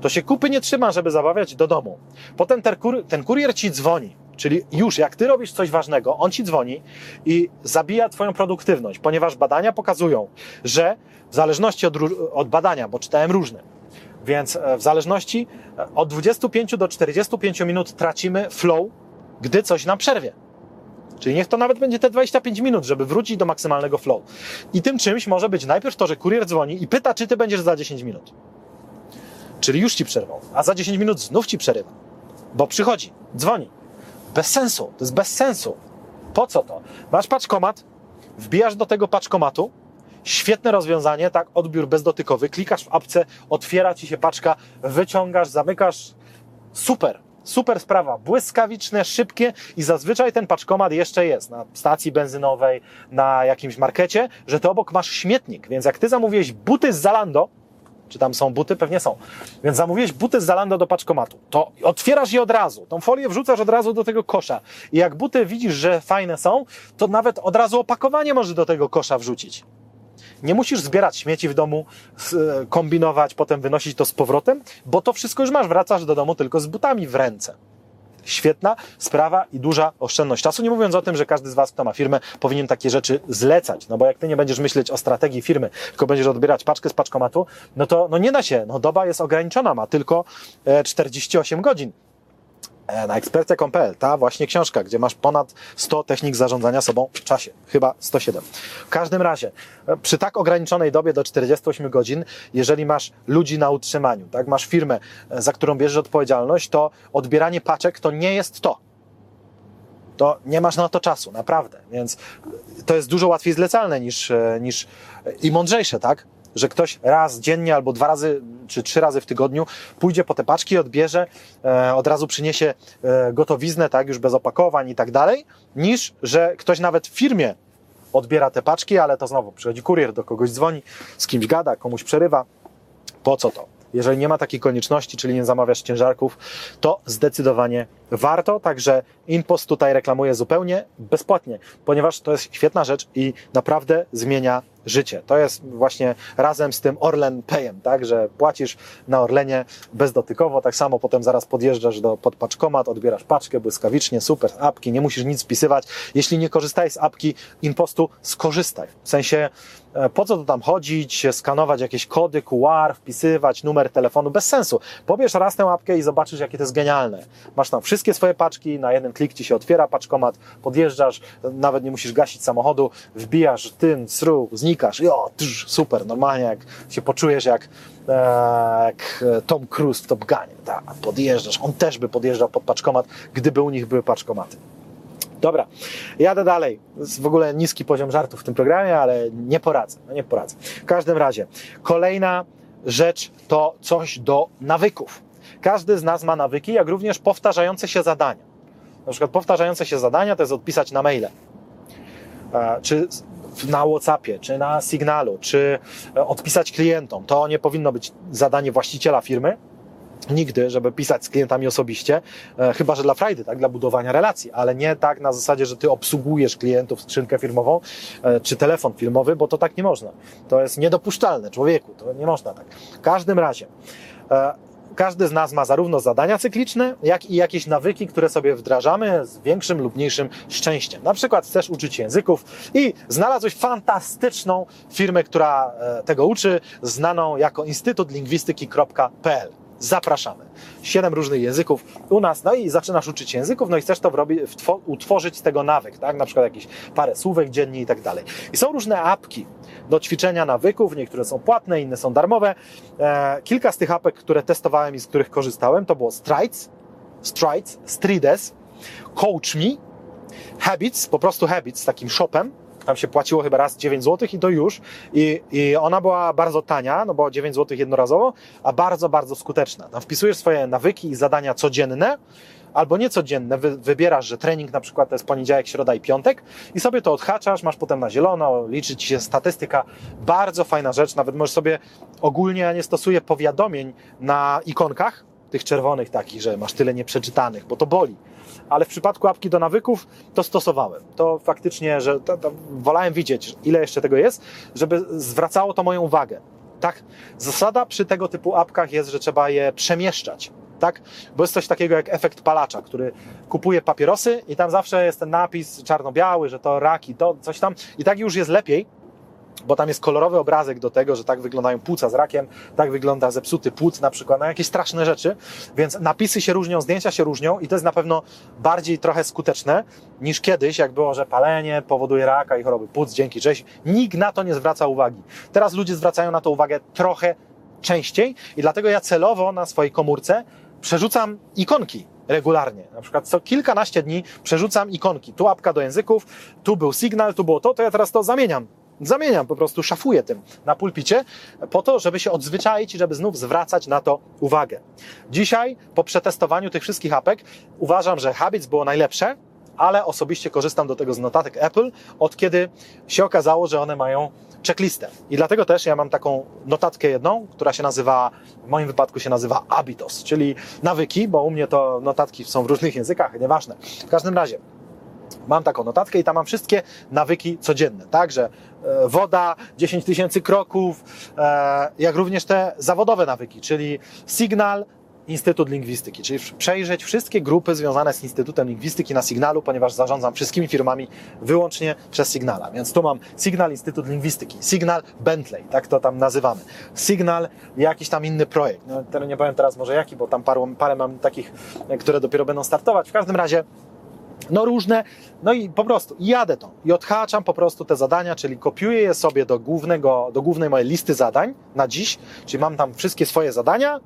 to się kupy nie trzyma, żeby zabawiać do domu. Potem ten, kur ten kurier ci dzwoni Czyli już jak ty robisz coś ważnego, on ci dzwoni i zabija twoją produktywność, ponieważ badania pokazują, że w zależności od, od badania, bo czytałem różne, więc e, w zależności e, od 25 do 45 minut tracimy flow, gdy coś nam przerwie. Czyli niech to nawet będzie te 25 minut, żeby wrócić do maksymalnego flow. I tym czymś może być najpierw to, że kurier dzwoni i pyta, czy ty będziesz za 10 minut. Czyli już ci przerwał, a za 10 minut znów ci przerywa, bo przychodzi, dzwoni Bez sensu, to jest bez sensu. Po co to? Masz paczkomat, wbijasz do tego paczkomatu, świetne rozwiązanie, tak, odbiór bezdotykowy, klikasz w apce, otwiera ci się paczka, wyciągasz, zamykasz, super, super sprawa, błyskawiczne, szybkie i zazwyczaj ten paczkomat jeszcze jest na stacji benzynowej, na jakimś markecie, że to obok masz śmietnik, więc jak ty zamówiłeś buty z Zalando, czy tam są buty? Pewnie są. Więc zamówiłeś buty z Zalando do paczkomatu. To otwierasz je od razu. Tą folię wrzucasz od razu do tego kosza. I jak buty widzisz, że fajne są, to nawet od razu opakowanie możesz do tego kosza wrzucić. Nie musisz zbierać śmieci w domu, kombinować, potem wynosić to z powrotem, bo to wszystko już masz. Wracasz do domu tylko z butami w ręce świetna sprawa i duża oszczędność czasu. Nie mówiąc o tym, że każdy z Was, kto ma firmę, powinien takie rzeczy zlecać. No bo jak Ty nie będziesz myśleć o strategii firmy, tylko będziesz odbierać paczkę z paczkomatu, no to no nie da się. No doba jest ograniczona, ma tylko 48 e, godzin. E, na ekspertia.pl, ta właśnie książka, gdzie masz ponad 100 technik zarządzania sobą w czasie, chyba 107. W każdym razie, e, przy tak ograniczonej dobie do 48 godzin, jeżeli masz ludzi na utrzymaniu, tak, masz firmę, e, za którą bierzesz odpowiedzialność, to odbieranie paczek to nie jest to. To nie masz na to czasu, naprawdę. Więc to jest dużo łatwiej zlecalne niż, niż i mądrzejsze, tak? Że ktoś raz dziennie albo dwa razy czy trzy razy w tygodniu pójdzie po te paczki, odbierze, e, od razu przyniesie e, gotowiznę, tak, już bez opakowań i tak dalej, niż że ktoś nawet w firmie odbiera te paczki, ale to znowu przychodzi kurier, do kogoś dzwoni, z kimś gada, komuś przerywa. Po co to? Jeżeli nie ma takiej konieczności, czyli nie zamawiasz ciężarków, to zdecydowanie warto. Także InPost tutaj reklamuje zupełnie bezpłatnie, ponieważ to jest świetna rzecz i naprawdę zmienia życie. To jest właśnie razem z tym Orlen Payem, tak, że płacisz na Orlenie bezdotykowo, tak samo potem zaraz podjeżdżasz do podpaczkomat, odbierasz paczkę błyskawicznie, super, apki, nie musisz nic wpisywać. Jeśli nie korzystaj z apki Impostu, skorzystaj. W sensie, e, po co tu tam chodzić, skanować jakieś kody QR, wpisywać numer telefonu, bez sensu. Pobierz raz tę apkę i zobaczysz, jakie to jest genialne. Masz tam wszystkie swoje paczki, na jeden klik ci się otwiera paczkomat, podjeżdżasz, nawet nie musisz gasić samochodu, wbijasz tyn, sru, znik unikasz. Jo, tsz, super, normalnie jak się poczujesz jak, e, jak Tom Cruise w Top Gunie. Tak, podjeżdżasz. On też by podjeżdżał pod paczkomat, gdyby u nich były paczkomaty. Dobra, jadę dalej. Jest w ogóle niski poziom żartów w tym programie, ale nie poradzę. No nie poradzę. W każdym razie, kolejna rzecz to coś do nawyków. Każdy z nas ma nawyki, jak również powtarzające się zadania. Na przykład powtarzające się zadania to jest odpisać na maile. E, czy na WhatsAppie, czy na Signalu, czy e, odpisać klientom. To nie powinno być zadanie właściciela firmy, nigdy, żeby pisać z klientami osobiście, e, chyba że dla frajdy, tak, dla budowania relacji, ale nie tak na zasadzie, że ty obsługujesz klientów skrzynkę firmową e, czy telefon filmowy, bo to tak nie można. To jest niedopuszczalne człowieku, to nie można tak. W każdym razie każdy z nas ma zarówno zadania cykliczne, jak i jakieś nawyki, które sobie wdrażamy z większym lub mniejszym szczęściem. Na przykład chcesz uczyć języków i znalazłeś fantastyczną firmę, która e, tego uczy, znaną jako instytutlingwistyki.pl. Zapraszamy. Siedem różnych języków u nas, no i zaczynasz uczyć języków, no i chcesz to wrobi, utworzyć z tego nawyk, tak? Na przykład jakieś parę słówek dziennie i tak dalej. I są różne apki do ćwiczenia nawyków, niektóre są płatne, inne są darmowe. E, kilka z tych apek, które testowałem i z których korzystałem, to było Strides, Strides, Strides, Coach Me, Habits, po prostu Habits, z takim shopem, tam się płaciło chyba raz 9 zł i to już. I, I ona była bardzo tania, no bo 9 zł jednorazowo, a bardzo, bardzo skuteczna. Tam wpisujesz swoje nawyki i zadania codzienne, albo niecodzienne, wy, wybierasz, że trening na przykład to jest poniedziałek, środa i piątek i sobie to odhaczasz, masz potem na zielono, liczy ci się statystyka. Bardzo fajna rzecz, nawet możesz sobie ogólnie, ja nie stosuję powiadomień na ikonkach, tych czerwonych takich, że masz tyle nieprzeczytanych, bo to boli ale w przypadku apki do nawyków to stosowałem. To faktycznie, że to, to wolałem widzieć, ile jeszcze tego jest, żeby zwracało to moją uwagę. Tak? Zasada przy tego typu apkach jest, że trzeba je przemieszczać. Tak? Bo jest coś takiego jak efekt palacza, który kupuje papierosy i tam zawsze jest ten napis czarno-biały, że to raki, to coś tam. I tak już jest lepiej, bo tam jest kolorowy obrazek do tego, że tak wyglądają płuca z rakiem, tak wygląda zepsuty płuc na przykład, na jakieś straszne rzeczy, więc napisy się różnią, zdjęcia się różnią i to jest na pewno bardziej trochę skuteczne niż kiedyś, jak było, że palenie powoduje raka i choroby płuc, dzięki cześć. Nikt na to nie zwraca uwagi. Teraz ludzie zwracają na to uwagę trochę częściej i dlatego ja celowo na swojej komórce przerzucam ikonki regularnie. Na przykład co kilkanaście dni przerzucam ikonki. Tu apka do języków, tu był sygnał, tu było to, to ja teraz to zamieniam. Zamieniam, po prostu szafuję tym na pulpicie, po to, żeby się odzwyczaić i żeby znów zwracać na to uwagę. Dzisiaj, po przetestowaniu tych wszystkich apek, uważam, że Habits było najlepsze, ale osobiście korzystam do tego z notatek Apple, od kiedy się okazało, że one mają checklistę. I dlatego też ja mam taką notatkę jedną, która się nazywa, w moim wypadku się nazywa Habitos, czyli nawyki, bo u mnie to notatki są w różnych językach, nieważne. W każdym razie, mam taką notatkę i tam mam wszystkie nawyki codzienne, tak, że e, woda, 10 tysięcy kroków, e, jak również te zawodowe nawyki, czyli Signal, Instytut Lingwistyki, czyli przejrzeć wszystkie grupy związane z Instytutem Lingwistyki na Signalu, ponieważ zarządzam wszystkimi firmami wyłącznie przez Signala. Więc tu mam Signal Instytut Lingwistyki, Signal Bentley, tak to tam nazywamy, Signal jakiś tam inny projekt. No, nie powiem teraz może jaki, bo tam parę, parę mam takich, które dopiero będą startować. W każdym razie no różne, no i po prostu jadę to. I odhaczam po prostu te zadania, czyli kopiuję je sobie do głównego, do głównej mojej listy zadań na dziś, czyli mam tam wszystkie swoje zadania,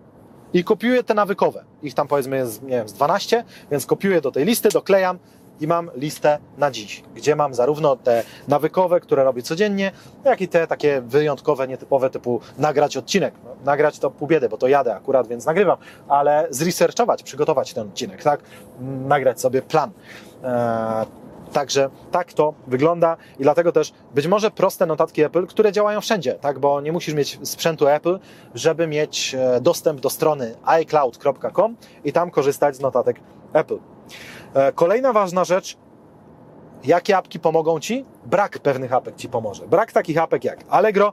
i kopiuję te nawykowe. Ich tam powiedzmy jest, nie wiem, z 12, więc kopiuję do tej listy, doklejam i mam listę na dziś, gdzie mam zarówno te nawykowe, które robię codziennie, jak i te takie wyjątkowe, nietypowe, typu nagrać odcinek. No, nagrać to pół biedy, bo to jadę akurat, więc nagrywam, ale zresearchować, przygotować ten odcinek, tak? Nagrać sobie plan. Eee, Także tak to wygląda i dlatego też być może proste notatki Apple, które działają wszędzie, tak, bo nie musisz mieć sprzętu Apple, żeby mieć e, dostęp do strony iCloud.com i tam korzystać z notatek Apple. E, kolejna ważna rzecz, jakie apki pomogą Ci? Brak pewnych apek Ci pomoże. Brak takich apek jak Allegro,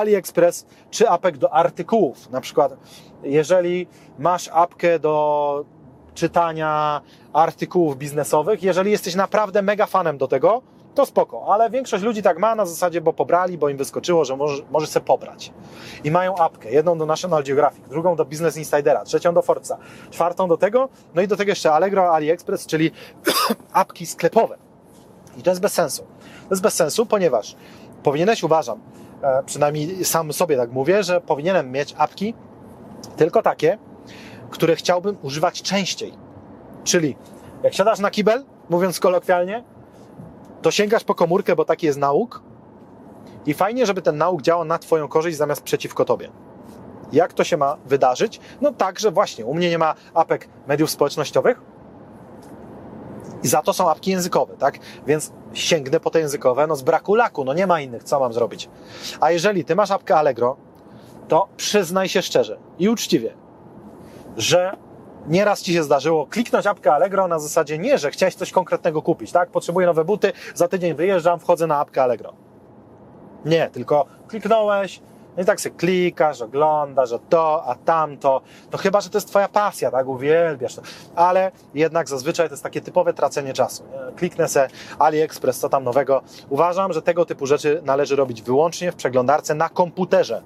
AliExpress czy apek do artykułów. Na przykład, jeżeli masz apkę do czytania artykułów biznesowych, jeżeli jesteś naprawdę mega fanem do tego, to spoko, ale większość ludzi tak ma na zasadzie, bo pobrali, bo im wyskoczyło, że możesz, możesz sobie pobrać. I mają apkę, jedną do National Geographic, drugą do Business Insidera, trzecią do Forza, czwartą do tego, no i do tego jeszcze Allegro, AliExpress, czyli apki sklepowe. I to jest bez sensu. To jest bez sensu, ponieważ powinieneś, uważam, przynajmniej sam sobie tak mówię, że powinienem mieć apki tylko takie, które chciałbym używać częściej. Czyli jak siadasz na kibel, mówiąc kolokwialnie, to sięgasz po komórkę, bo taki jest nauk i fajnie, żeby ten nauk działał na Twoją korzyść zamiast przeciwko Tobie. Jak to się ma wydarzyć? No tak, że właśnie u mnie nie ma apek mediów społecznościowych, i za to są apki językowe, tak? Więc sięgnę po te językowe, no z braku laku, no nie ma innych, co mam zrobić? A jeżeli ty masz apkę Allegro, to przyznaj się szczerze i uczciwie, że nieraz ci się zdarzyło kliknąć apkę Allegro na zasadzie nie, że chciałeś coś konkretnego kupić, tak? Potrzebuję nowe buty, za tydzień wyjeżdżam, wchodzę na apkę Allegro. Nie, tylko kliknąłeś, no i tak sobie klikasz, oglądasz, że to, a tamto. No chyba, że to jest twoja pasja, tak? Uwielbiasz to. Ale jednak zazwyczaj to jest takie typowe tracenie czasu. Kliknę se AliExpress, co tam nowego. Uważam, że tego typu rzeczy należy robić wyłącznie w przeglądarce na komputerze.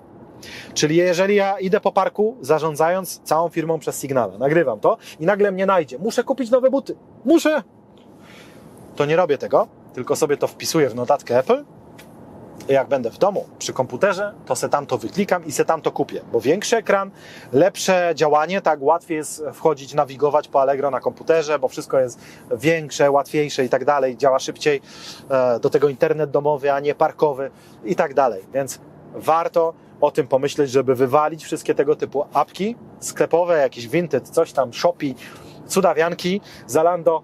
Czyli jeżeli ja idę po parku, zarządzając całą firmą przez Signale, nagrywam to i nagle mnie najdzie, muszę kupić nowe buty, muszę, to nie robię tego, tylko sobie to wpisuję w notatkę Apple jak będę w domu przy komputerze, to se tam to wyklikam i se tam to kupię, bo większy ekran, lepsze działanie, tak łatwiej jest wchodzić, nawigować po Allegro na komputerze, bo wszystko jest większe, łatwiejsze i tak dalej, działa szybciej, e, do tego internet domowy, a nie parkowy i tak dalej, więc warto o tym pomyśleć, żeby wywalić wszystkie tego typu apki sklepowe, jakieś Vinted, coś tam, Shopee, cudawianki, Zalando,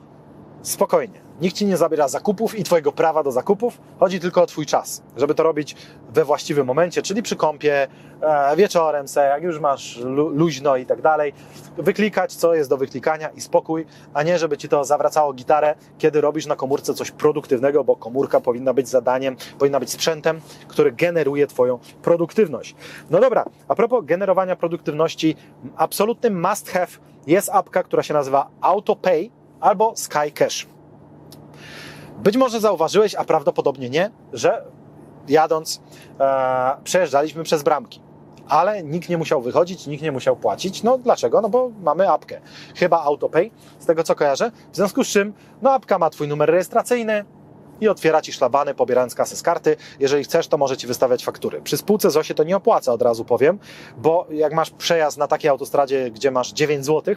spokojnie. Nikt ci nie zabiera zakupów i twojego prawa do zakupów. Chodzi tylko o twój czas, żeby to robić we właściwym momencie, czyli przy kąpie, e, wieczorem se, jak już masz lu luźno i tak dalej. Wyklikać, co jest do wyklikania i spokój, a nie żeby ci to zawracało gitarę, kiedy robisz na komórce coś produktywnego, bo komórka powinna być zadaniem, powinna być sprzętem, który generuje twoją produktywność. No dobra, a propos generowania produktywności, absolutnym must have jest apka, która się nazywa AutoPay albo Sky Cash. Być może zauważyłeś, a prawdopodobnie nie, że jadąc e, przejeżdżaliśmy przez bramki. Ale nikt nie musiał wychodzić, nikt nie musiał płacić. No dlaczego? No bo mamy apkę. Chyba AutoPay, z tego co kojarzę. W związku z czym, no apka ma Twój numer rejestracyjny, i otwiera Ci szlabany, pobierając kasę z karty. Jeżeli chcesz, to może Ci wystawiać faktury. Przy spółce ZOSie to nie opłaca, od razu powiem, bo jak masz przejazd na takiej autostradzie, gdzie masz 9 zł,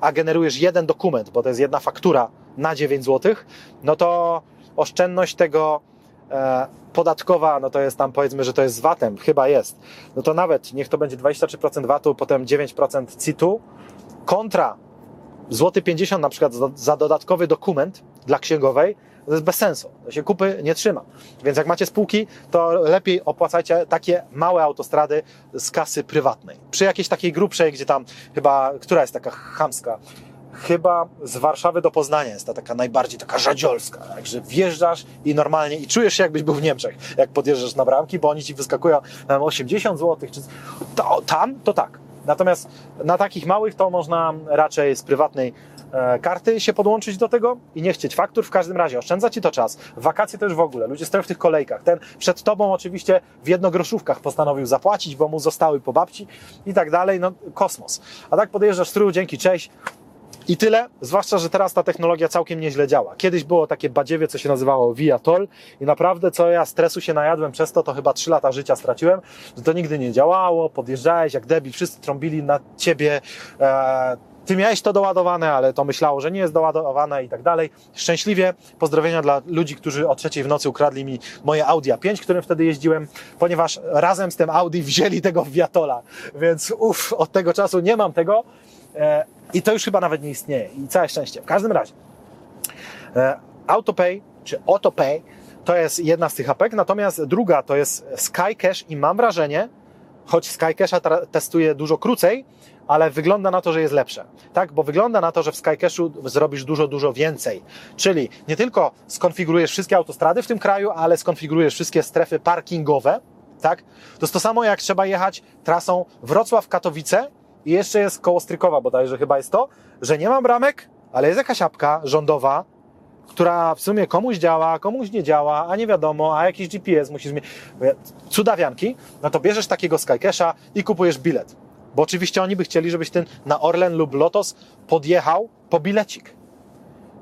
a generujesz jeden dokument, bo to jest jedna faktura na 9 zł, no to oszczędność tego e, podatkowa, no to jest tam powiedzmy, że to jest z VAT-em, chyba jest. No to nawet niech to będzie 23% VAT-u, potem 9% CIT-u kontra złoty 50 na przykład za, dodatkowy dokument dla księgowej, to jest bez sensu. To się kupy nie trzyma. Więc jak macie spółki, to lepiej opłacajcie takie małe autostrady z kasy prywatnej. Przy jakiejś takiej grubszej, gdzie tam chyba, która jest taka chamska, chyba z Warszawy do Poznania jest ta taka najbardziej taka rzadziolska. Także wjeżdżasz i normalnie i czujesz się jakbyś był w Niemczech, jak podjeżdżasz na bramki, bo oni ci wyskakują na 80 zł, czy to, tam to tak. Natomiast na takich małych to można raczej z prywatnej e, karty się podłączyć do tego i nie chcieć faktur. W każdym razie oszczędza Ci to czas. Wakacje też w ogóle. Ludzie stoją w tych kolejkach. Ten przed Tobą oczywiście w jednogroszówkach postanowił zapłacić, bo mu zostały po babci i tak dalej. No kosmos. A tak podjeżdżasz stru, dzięki, cześć. I tyle, zwłaszcza, że teraz ta technologia całkiem nieźle działa. Kiedyś było takie badziewie, co się nazywało Viatol i naprawdę co ja stresu się najadłem przez to, to chyba 3 lata życia straciłem, że to nigdy nie działało, podjeżdżałeś jak debil, wszyscy trąbili na ciebie, e, ty miałeś to doładowane, ale to myślało, że nie jest doładowane i tak dalej. Szczęśliwie pozdrowienia dla ludzi, którzy o trzeciej w nocy ukradli mi moje Audi A5, którym wtedy jeździłem, ponieważ razem z tym Audi wzięli tego Viatola, więc uff, od tego czasu nie mam tego. E, i to już chyba nawet nie istnieje. I całe szczęście. W każdym razie, e, AutoPay czy AutoPay to jest jedna z tych apek, natomiast druga to jest SkyCash i mam wrażenie, choć SkyCasha testuję dużo krócej, ale wygląda na to, że jest lepsze. Tak, bo wygląda na to, że w SkyCashu zrobisz dużo, dużo więcej. Czyli nie tylko skonfigurujesz wszystkie autostrady w tym kraju, ale skonfigurujesz wszystkie strefy parkingowe, tak? To jest to samo, jak trzeba jechać trasą Wrocław-Katowice i jeszcze jest koło Strykowa bodajże chyba jest to, że nie ma bramek, ale jest jakaś apka rządowa, która w sumie komuś działa, komuś nie działa, a nie wiadomo, a jakiś GPS musisz mieć. Cudawianki, no to bierzesz takiego Skycasha i kupujesz bilet. Bo oczywiście oni by chcieli, żebyś ten na Orlen lub Lotos podjechał po bilecik.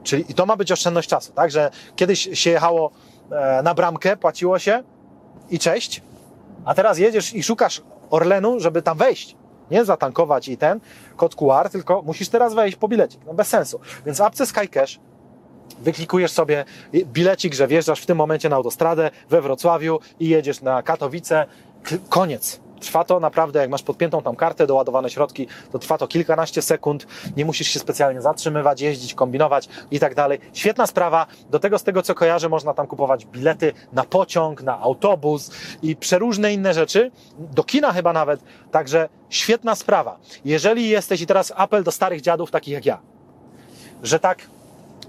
Czyli i to ma być oszczędność czasu, tak? Że kiedyś się jechało e, na bramkę, płaciło się i cześć, a teraz jedziesz i szukasz Orlenu, żeby tam wejść nie zatankować i ten kod QR, tylko musisz teraz wejść po bilecik. No bez sensu. Więc w apce SkyCash wyklikujesz sobie bilecik, że wjeżdżasz w tym momencie na autostradę we Wrocławiu i jedziesz na Katowice. Koniec. Trwa to naprawdę, jak masz podpiętą tam kartę, doładowane środki, to trwa to kilkanaście sekund, nie musisz się specjalnie zatrzymywać, jeździć, kombinować i tak dalej. Świetna sprawa. Do tego, z tego co kojarzę, można tam kupować bilety na pociąg, na autobus i przeróżne inne rzeczy, do kina chyba nawet. Także świetna sprawa. Jeżeli jesteś, i teraz apel do starych dziadów, takich jak ja, że tak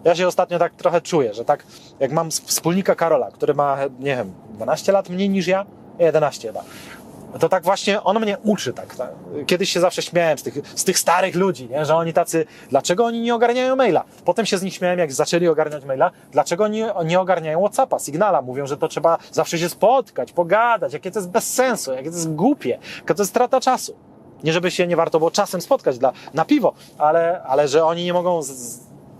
ja się ostatnio tak trochę czuję, że tak jak mam wspólnika Karola, który ma, nie wiem, 12 lat mniej niż ja, 11 chyba to tak właśnie on mnie uczy tak, tak. Kiedyś się zawsze śmiałem z tych, z tych starych ludzi, nie? że oni tacy, dlaczego oni nie ogarniają maila? Potem się z nich śmiałem, jak zaczęli ogarniać maila, dlaczego oni nie ogarniają Whatsappa, Signala? Mówią, że to trzeba zawsze się spotkać, pogadać, jakie to jest bez sensu, jakie to jest głupie, jaka to jest strata czasu. Nie żeby się nie warto było czasem spotkać dla, na piwo, ale, ale że oni nie mogą z,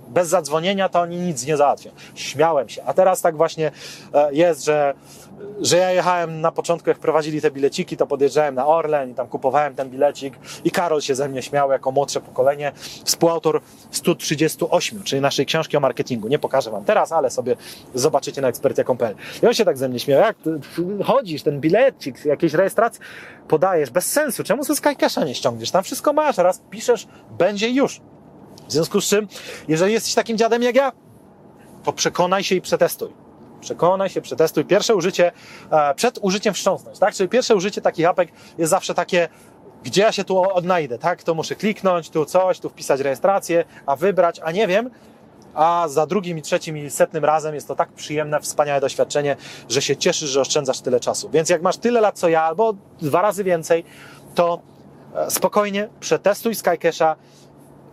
bez zadzwonienia to oni nic nie załatwią. Śmiałem się. A teraz tak właśnie e, jest, że że ja jechałem na początku, jak prowadzili te bileciki, to podjeżdżałem na Orlen i tam kupowałem ten bilecik i Karol się ze mnie śmiał jako młodsze pokolenie, współautor 138, czyli naszej książki o marketingu. Nie pokażę wam teraz, ale sobie zobaczycie na ekspertia.pl. I on się tak ze mnie śmiał, jak chodzisz, ten bilecik, jakiejś rejestracji podajesz, bez sensu, czemu ze Skycasha nie ściągniesz? Tam wszystko masz, raz piszesz, będzie już. W związku z czym, jeżeli jesteś takim dziadem jak ja, to przekonaj się i przetestuj. Przekonaj się, przetestuj. Pierwsze użycie, e, przed użyciem wstrząsnąć, tak? Czyli pierwsze użycie takich apek jest zawsze takie, gdzie ja się tu odnajdę, tak? To muszę kliknąć, tu coś, tu wpisać rejestrację, a wybrać, a nie wiem, a za drugim i trzecim i setnym razem jest to tak przyjemne, wspaniałe doświadczenie, że się cieszysz, że oszczędzasz tyle czasu. Więc jak masz tyle lat co ja, albo dwa razy więcej, to e, spokojnie przetestuj SkyCash'a,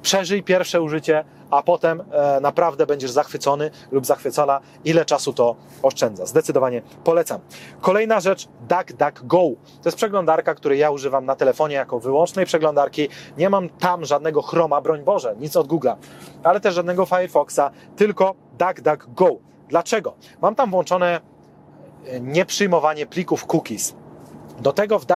przeżyj pierwsze użycie, a potem e, naprawdę będziesz zachwycony lub zachwycona, ile czasu to oszczędza. Zdecydowanie polecam. Kolejna rzecz, DuckDuckGo. To jest przeglądarka, której ja używam na telefonie jako wyłącznej przeglądarki. Nie mam tam żadnego Chroma, broń Boże, nic od Google'a, ale też żadnego Firefoxa, tylko DuckDuckGo. Dlaczego? Mam tam włączone e, nieprzyjmowanie plików cookies. Do tego w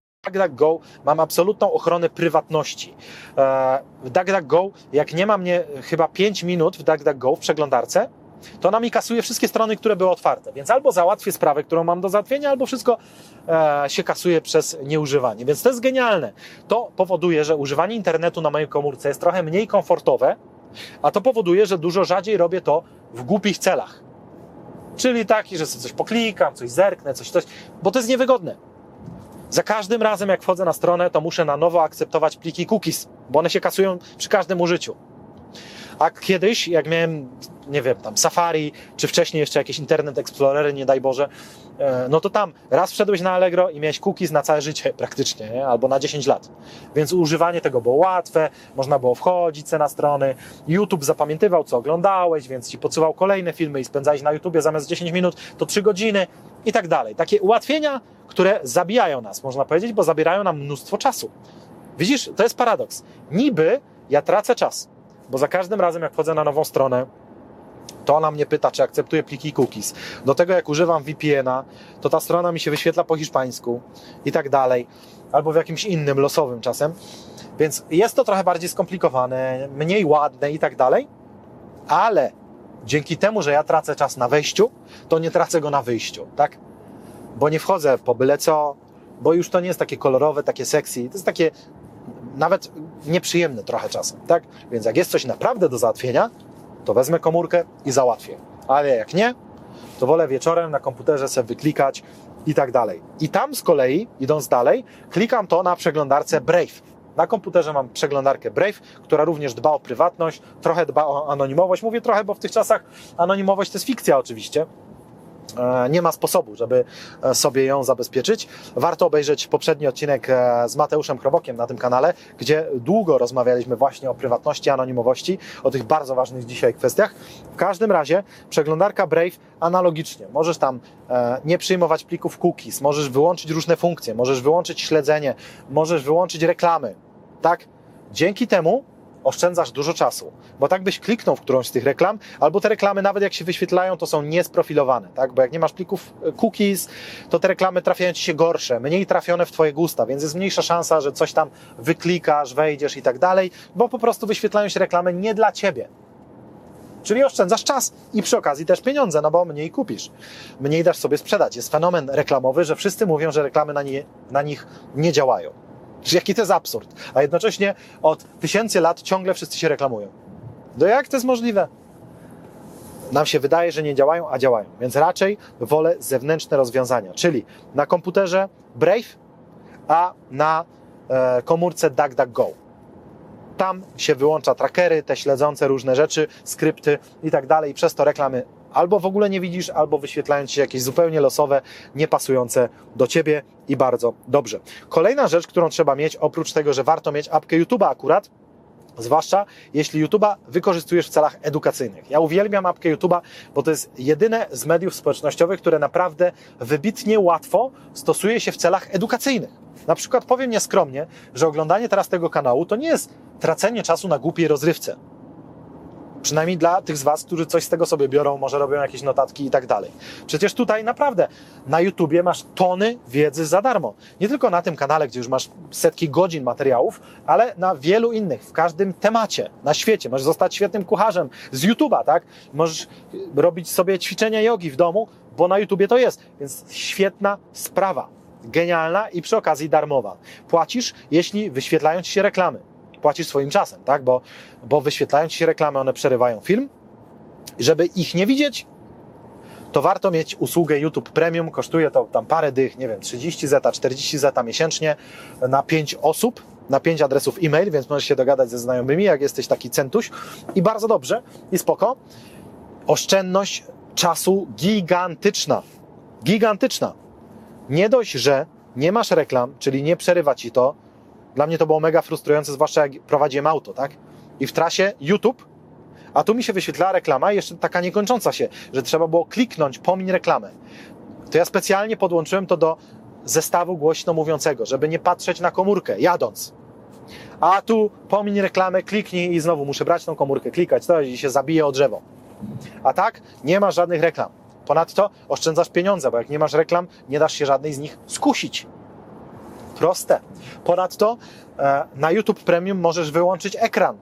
DuckDuckGo mam absolutną ochronę prywatności. E, w DuckDuckGo, jak nie ma mnie chyba 5 minut w DuckDuckGo w przeglądarce, to ona mi kasuje wszystkie strony, które były otwarte. Więc albo załatwię sprawę, którą mam do załatwienia, albo wszystko e, się kasuje przez nieużywanie. Więc to jest genialne. To powoduje, że używanie internetu na mojej komórce jest trochę mniej komfortowe, a to powoduje, że dużo rzadziej robię to w głupich celach. Czyli taki, że sobie coś poklikam, coś zerknę, coś, coś, bo to jest niewygodne. Za każdym razem, jak wchodzę na stronę, to muszę na nowo akceptować pliki cookies, bo one się kasują przy każdym użyciu. A kiedyś, jak miałem, nie wiem, tam Safari, czy wcześniej jeszcze jakieś Internet Explorery, nie daj Boże, e, no to tam raz wszedłeś na Allegro i miałeś cookies na całe życie praktycznie, nie? albo na 10 lat. Więc używanie tego było łatwe, można było wchodzić na strony. YouTube zapamiętywał, co oglądałeś, więc ci podsuwał kolejne filmy i spędzałeś na YouTubie zamiast 10 minut, to 3 godziny i tak dalej. Takie ułatwienia, które zabijają nas, można powiedzieć, bo zabierają nam mnóstwo czasu. Widzisz, to jest paradoks. Niby ja tracę czas, bo za każdym razem, jak wchodzę na nową stronę, to ona mnie pyta, czy akceptuję pliki cookies. Do tego, jak używam VPN-a, to ta strona mi się wyświetla po hiszpańsku i tak dalej, albo w jakimś innym, losowym czasem. Więc jest to trochę bardziej skomplikowane, mniej ładne i tak dalej, ale dzięki temu, że ja tracę czas na wejściu, to nie tracę go na wyjściu, tak? Bo nie wchodzę po byle co, bo już to nie jest takie kolorowe, takie sexy, to jest takie nawet nieprzyjemne trochę czasem, tak? Więc jak jest coś naprawdę do załatwienia, to wezmę komórkę i załatwię. Ale jak nie, to wolę wieczorem na komputerze sobie wyklikać i tak dalej. I tam z kolei, idąc dalej, klikam to na przeglądarce Brave. Na komputerze mam przeglądarkę Brave, która również dba o prywatność, trochę dba o anonimowość. Mówię trochę, bo w tych czasach anonimowość to jest fikcja oczywiście, nie ma sposobu, żeby e, sobie ją zabezpieczyć. Warto obejrzeć poprzedni odcinek e, z Mateuszem Chrobokiem na tym kanale, gdzie długo rozmawialiśmy właśnie o prywatności, anonimowości, o tych bardzo ważnych dzisiaj kwestiach. W każdym razie przeglądarka Brave analogicznie. Możesz tam nie przyjmować plików cookies, możesz wyłączyć różne funkcje, możesz wyłączyć śledzenie, możesz wyłączyć reklamy. Tak? Dzięki temu oszczędzasz dużo czasu, bo tak byś kliknął w którąś z tych reklam, albo te reklamy nawet jak się wyświetlają, to są niesprofilowane, tak? Bo jak nie masz plików e, cookies, to te reklamy trafiają ci się gorsze, mniej trafione w twoje gusta, więc jest mniejsza szansa, że coś tam wyklikasz, wejdziesz i tak dalej, bo po prostu wyświetlają się reklamy nie dla ciebie. Czyli oszczędzasz czas i przy okazji też pieniądze, no bo mniej kupisz, mniej dasz sobie sprzedać. Jest fenomen reklamowy, że wszyscy mówią, że reklamy na, nie, na nich nie działają. Jaki to jest absurd. A jednocześnie od tysięcy lat ciągle wszyscy się reklamują. No jak to jest możliwe? Nam się wydaje, że nie działają, a działają. Więc raczej wolę zewnętrzne rozwiązania, czyli na komputerze Brave, a na e, komórce DuckDuckGo. tam się wyłącza trackery, te śledzące różne rzeczy, skrypty i tak dalej, przez to reklamy albo w ogóle nie widzisz, albo wyświetlają ci się jakieś zupełnie losowe, niepasujące do ciebie i bardzo dobrze. Kolejna rzecz, którą trzeba mieć, oprócz tego, że warto mieć apkę YouTube'a akurat, Zwłaszcza jeśli YouTube'a wykorzystujesz w celach edukacyjnych. Ja uwielbiam apkę YouTube'a, bo to jest jedyne z mediów społecznościowych, które naprawdę wybitnie łatwo stosuje się w celach edukacyjnych. Na przykład powiem nieskromnie, że oglądanie teraz tego kanału to nie jest tracenie czasu na głupiej rozrywce. Przynajmniej dla tych z Was, którzy coś z tego sobie biorą, może robią jakieś notatki i tak dalej. Przecież tutaj naprawdę na YouTubie masz tony wiedzy za darmo. Nie tylko na tym kanale, gdzie już masz setki godzin materiałów, ale na wielu innych, w każdym temacie na świecie. Możesz zostać świetnym kucharzem z YouTuba, tak? Możesz robić sobie ćwiczenia jogi w domu, bo na YouTubie to jest. Więc świetna sprawa. Genialna i przy okazji darmowa. Płacisz, jeśli wyświetlają Ci się reklamy płacisz swoim czasem, tak? Bo, bo wyświetlają ci się reklamy, one przerywają film. Żeby ich nie widzieć, to warto mieć usługę YouTube Premium. Kosztuje to tam parę dych, nie wiem, 30 zeta, 40 zeta miesięcznie na 5 osób, na 5 adresów e-mail, więc możesz się dogadać ze znajomymi, jak jesteś taki centuś. I bardzo dobrze, i spoko. Oszczędność czasu gigantyczna. Gigantyczna. Nie dość, że nie masz reklam, czyli nie przerywa ci to, dla mnie to było mega frustrujące, zwłaszcza jak prowadziłem auto, tak? I w trasie YouTube, a tu mi się wyświetlała reklama, jeszcze taka niekończąca się, że trzeba było kliknąć, pomiń reklamę. To ja specjalnie podłączyłem to do zestawu głośno mówiącego, żeby nie patrzeć na komórkę jadąc. A tu pomiń reklamę, kliknij i znowu muszę brać tą komórkę, klikać, to i się zabije o drzewo. A tak, nie ma żadnych reklam. Ponadto oszczędzasz pieniądze, bo jak nie masz reklam, nie dasz się żadnej z nich skusić. Proste. Ponadto e, na YouTube Premium możesz wyłączyć ekran,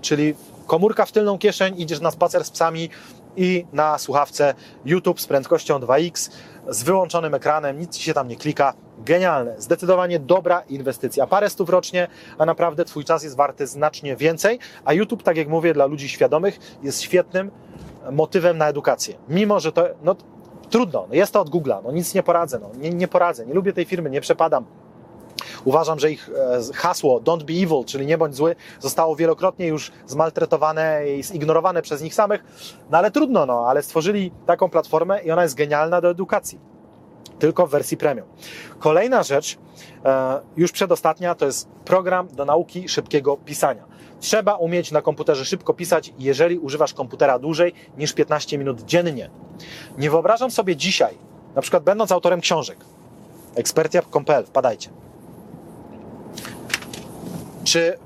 czyli komórka w tylną kieszeń, idziesz na spacer z psami i na słuchawce YouTube z prędkością 2x, z wyłączonym ekranem, nic ci się tam nie klika. Genialne. Zdecydowanie dobra inwestycja. Parę stów rocznie, a naprawdę Twój czas jest warty znacznie więcej. A YouTube, tak jak mówię, dla ludzi świadomych jest świetnym motywem na edukację. Mimo, że to, no, trudno, jest to od Google'a, no nic nie poradzę, no, nie, nie poradzę, nie lubię tej firmy, nie przepadam Uważam, że ich e, hasło Don't be evil, czyli nie bądź zły, zostało wielokrotnie już zmaltretowane i zignorowane przez nich samych, no ale trudno, no, ale stworzyli taką platformę i ona jest genialna do edukacji. Tylko w wersji premium. Kolejna rzecz, e, już przedostatnia, to jest program do nauki szybkiego pisania. Trzeba umieć na komputerze szybko pisać, jeżeli używasz komputera dłużej niż 15 minut dziennie. Nie wyobrażam sobie dzisiaj, na przykład będąc autorem książek, ekspertia.pl, wpadajcie, czy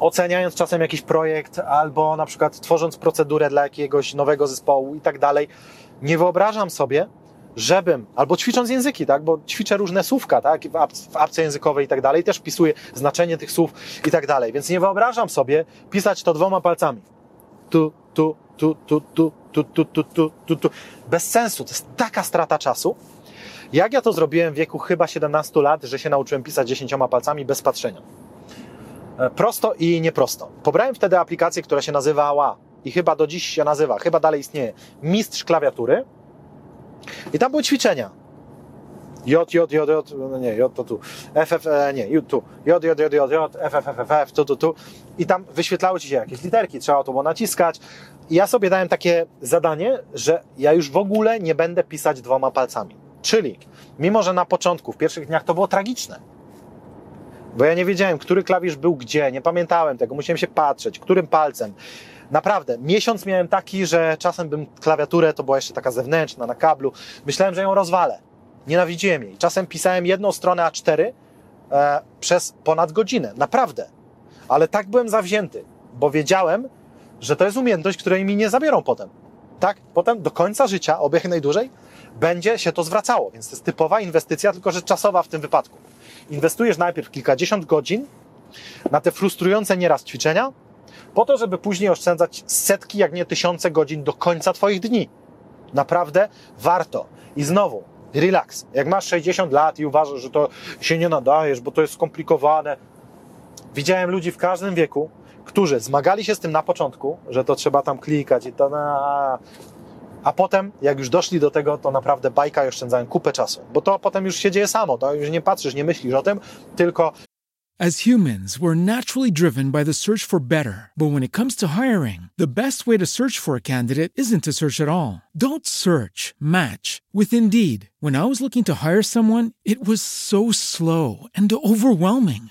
oceniając czasem jakiś projekt, albo na przykład tworząc procedurę dla jakiegoś nowego zespołu i tak dalej, nie wyobrażam sobie, żebym, albo ćwicząc języki, tak, bo ćwiczę różne słówka, tak, w, ap w apce językowej i tak dalej, też wpisuję znaczenie tych słów i tak dalej, więc nie wyobrażam sobie pisać to dwoma palcami. Tu, tu, tu, tu, tu, tu, tu, tu, tu, tu, tu. Bez sensu, to jest taka strata czasu. Jak ja to zrobiłem w wieku chyba 17 lat, że się nauczyłem pisać dziesięcioma palcami bez patrzenia. E, prosto i nieprosto. Pobrałem wtedy aplikację, która się nazywała i chyba do dziś się nazywa, chyba dalej istnieje, Mistrz Klawiatury. I tam były ćwiczenia. J, J, J, J, no nie, J to tu, F, F, e, nie, J tu, J, J, J, J, J, F, F, F, F, F, tu, tu, tu. I tam wyświetlały Ci się jakieś literki, trzeba to było naciskać. I ja sobie dałem takie zadanie, że ja już w ogóle nie będę pisać dwoma palcami. Czyli, mimo że na początku, w pierwszych dniach to było tragiczne, bo ja nie wiedziałem, który klawisz był gdzie, nie pamiętałem tego, musiałem się patrzeć, którym palcem. Naprawdę, miesiąc miałem taki, że czasem bym klawiaturę, to była jeszcze taka zewnętrzna, na kablu, myślałem, że ją rozwalę. Nienawidziłem jej. Czasem pisałem jedną stronę A4 e, przez ponad godzinę. Naprawdę. Ale tak byłem zawzięty, bo wiedziałem, że to jest umiejętność, której mi nie zabiorą potem. Tak? Potem do końca życia, oby najdłużej, będzie się to zwracało. Więc to jest typowa inwestycja, tylko że czasowa w tym wypadku. Inwestujesz najpierw kilkadziesiąt godzin na te frustrujące nieraz ćwiczenia, po to, żeby później oszczędzać setki, jak nie tysiące godzin do końca Twoich dni. Naprawdę warto. I znowu, relax. Jak masz 60 lat i uważasz, że to się nie nadajesz, bo to jest skomplikowane. Widziałem ludzi w każdym wieku, którzy zmagali się z tym na początku, że to trzeba tam klikać i to na... A potem, jak już doszli do tego, to naprawdę bajka i oszczędzają kupę czasu. Bo to potem już się dzieje samo, to już nie patrzysz, nie myślisz o tym, tylko As humans, we're naturally driven by the search for better. But when it comes to hiring, the best way to search for a candidate isn't to search at all. Don't search, match with Indeed. When I was looking to hire someone, it was so slow and overwhelming.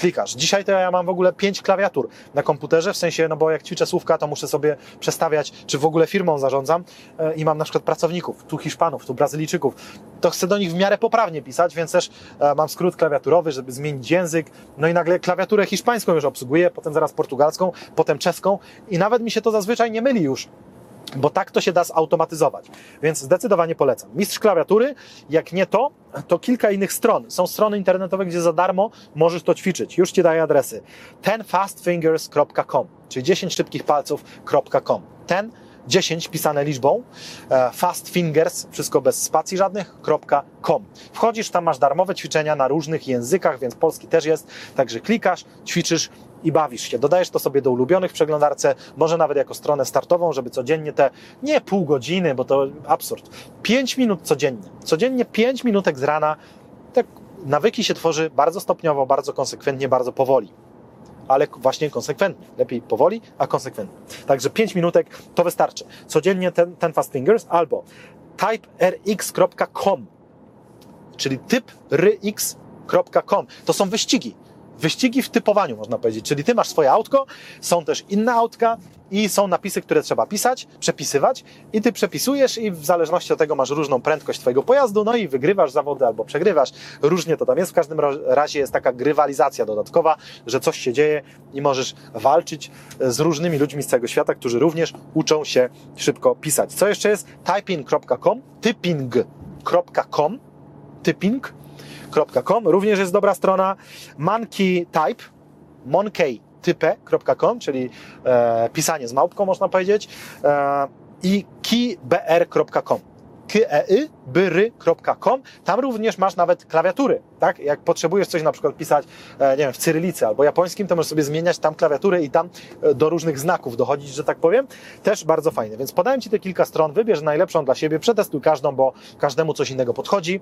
Klikasz. Dzisiaj to ja mam w ogóle pięć klawiatur na komputerze, w sensie, no bo jak ćwiczę słówka, to muszę sobie przestawiać, czy w ogóle firmą zarządzam e, i mam na przykład pracowników, tu Hiszpanów, tu Brazylijczyków, to chcę do nich w miarę poprawnie pisać, więc też e, mam skrót klawiaturowy, żeby zmienić język, no i nagle klawiaturę hiszpańską już obsługuję, potem zaraz portugalską, potem czeską i nawet mi się to zazwyczaj nie myli już bo tak to się da zautomatyzować. Więc zdecydowanie polecam. Mistrz klawiatury, jak nie to, to kilka innych stron. Są strony internetowe, gdzie za darmo możesz to ćwiczyć. Już Ci daję adresy. tenfastfingers.com, czyli 10 szybkich palców.com. Ten 10 pisane liczbą, e, fast fingers, wszystko bez spacji żadnych, .com. Wchodzisz, tam masz darmowe ćwiczenia na różnych językach, więc polski też jest, także klikasz, ćwiczysz i bawisz się. Dodajesz to sobie do ulubionych w przeglądarce, może nawet jako stronę startową, żeby codziennie te, nie pół godziny, bo to absurd, 5 minut codziennie. Codziennie 5 minutek z rana, tak nawyki się tworzy bardzo stopniowo, bardzo konsekwentnie, bardzo powoli ale właśnie konsekwentnie. Lepiej powoli, a konsekwentnie. Także 5 minutek to wystarczy. Codziennie ten, ten Fast Fingers albo typerx.com, czyli typryx.com. To są wyścigi wyścigi w typowaniu, można powiedzieć. Czyli ty masz swoje autko, są też inne autka i są napisy, które trzeba pisać, przepisywać i ty przepisujesz i w zależności od tego masz różną prędkość twojego pojazdu, no i wygrywasz zawody albo przegrywasz. Różnie to tam jest. W każdym razie jest taka grywalizacja dodatkowa, że coś się dzieje i możesz walczyć z różnymi ludźmi z całego świata, którzy również uczą się szybko pisać. Co jeszcze jest? typing.com, typing.com, typing monkeytype.com. Również jest dobra strona monkeytype, monkeytype.com, czyli e, pisanie z małpką, można powiedzieć, e, i keybr.com kyeibyry.com. Tam również masz nawet klawiatury, tak? Jak potrzebujesz coś na przykład pisać, e, nie wiem, w cyrylicy albo japońskim, to możesz sobie zmieniać tam klawiaturę i tam e, do różnych znaków dochodzić, że tak powiem. Też bardzo fajne. Więc podałem Ci te kilka stron, wybierz najlepszą dla siebie, przetestuj każdą, bo każdemu coś innego podchodzi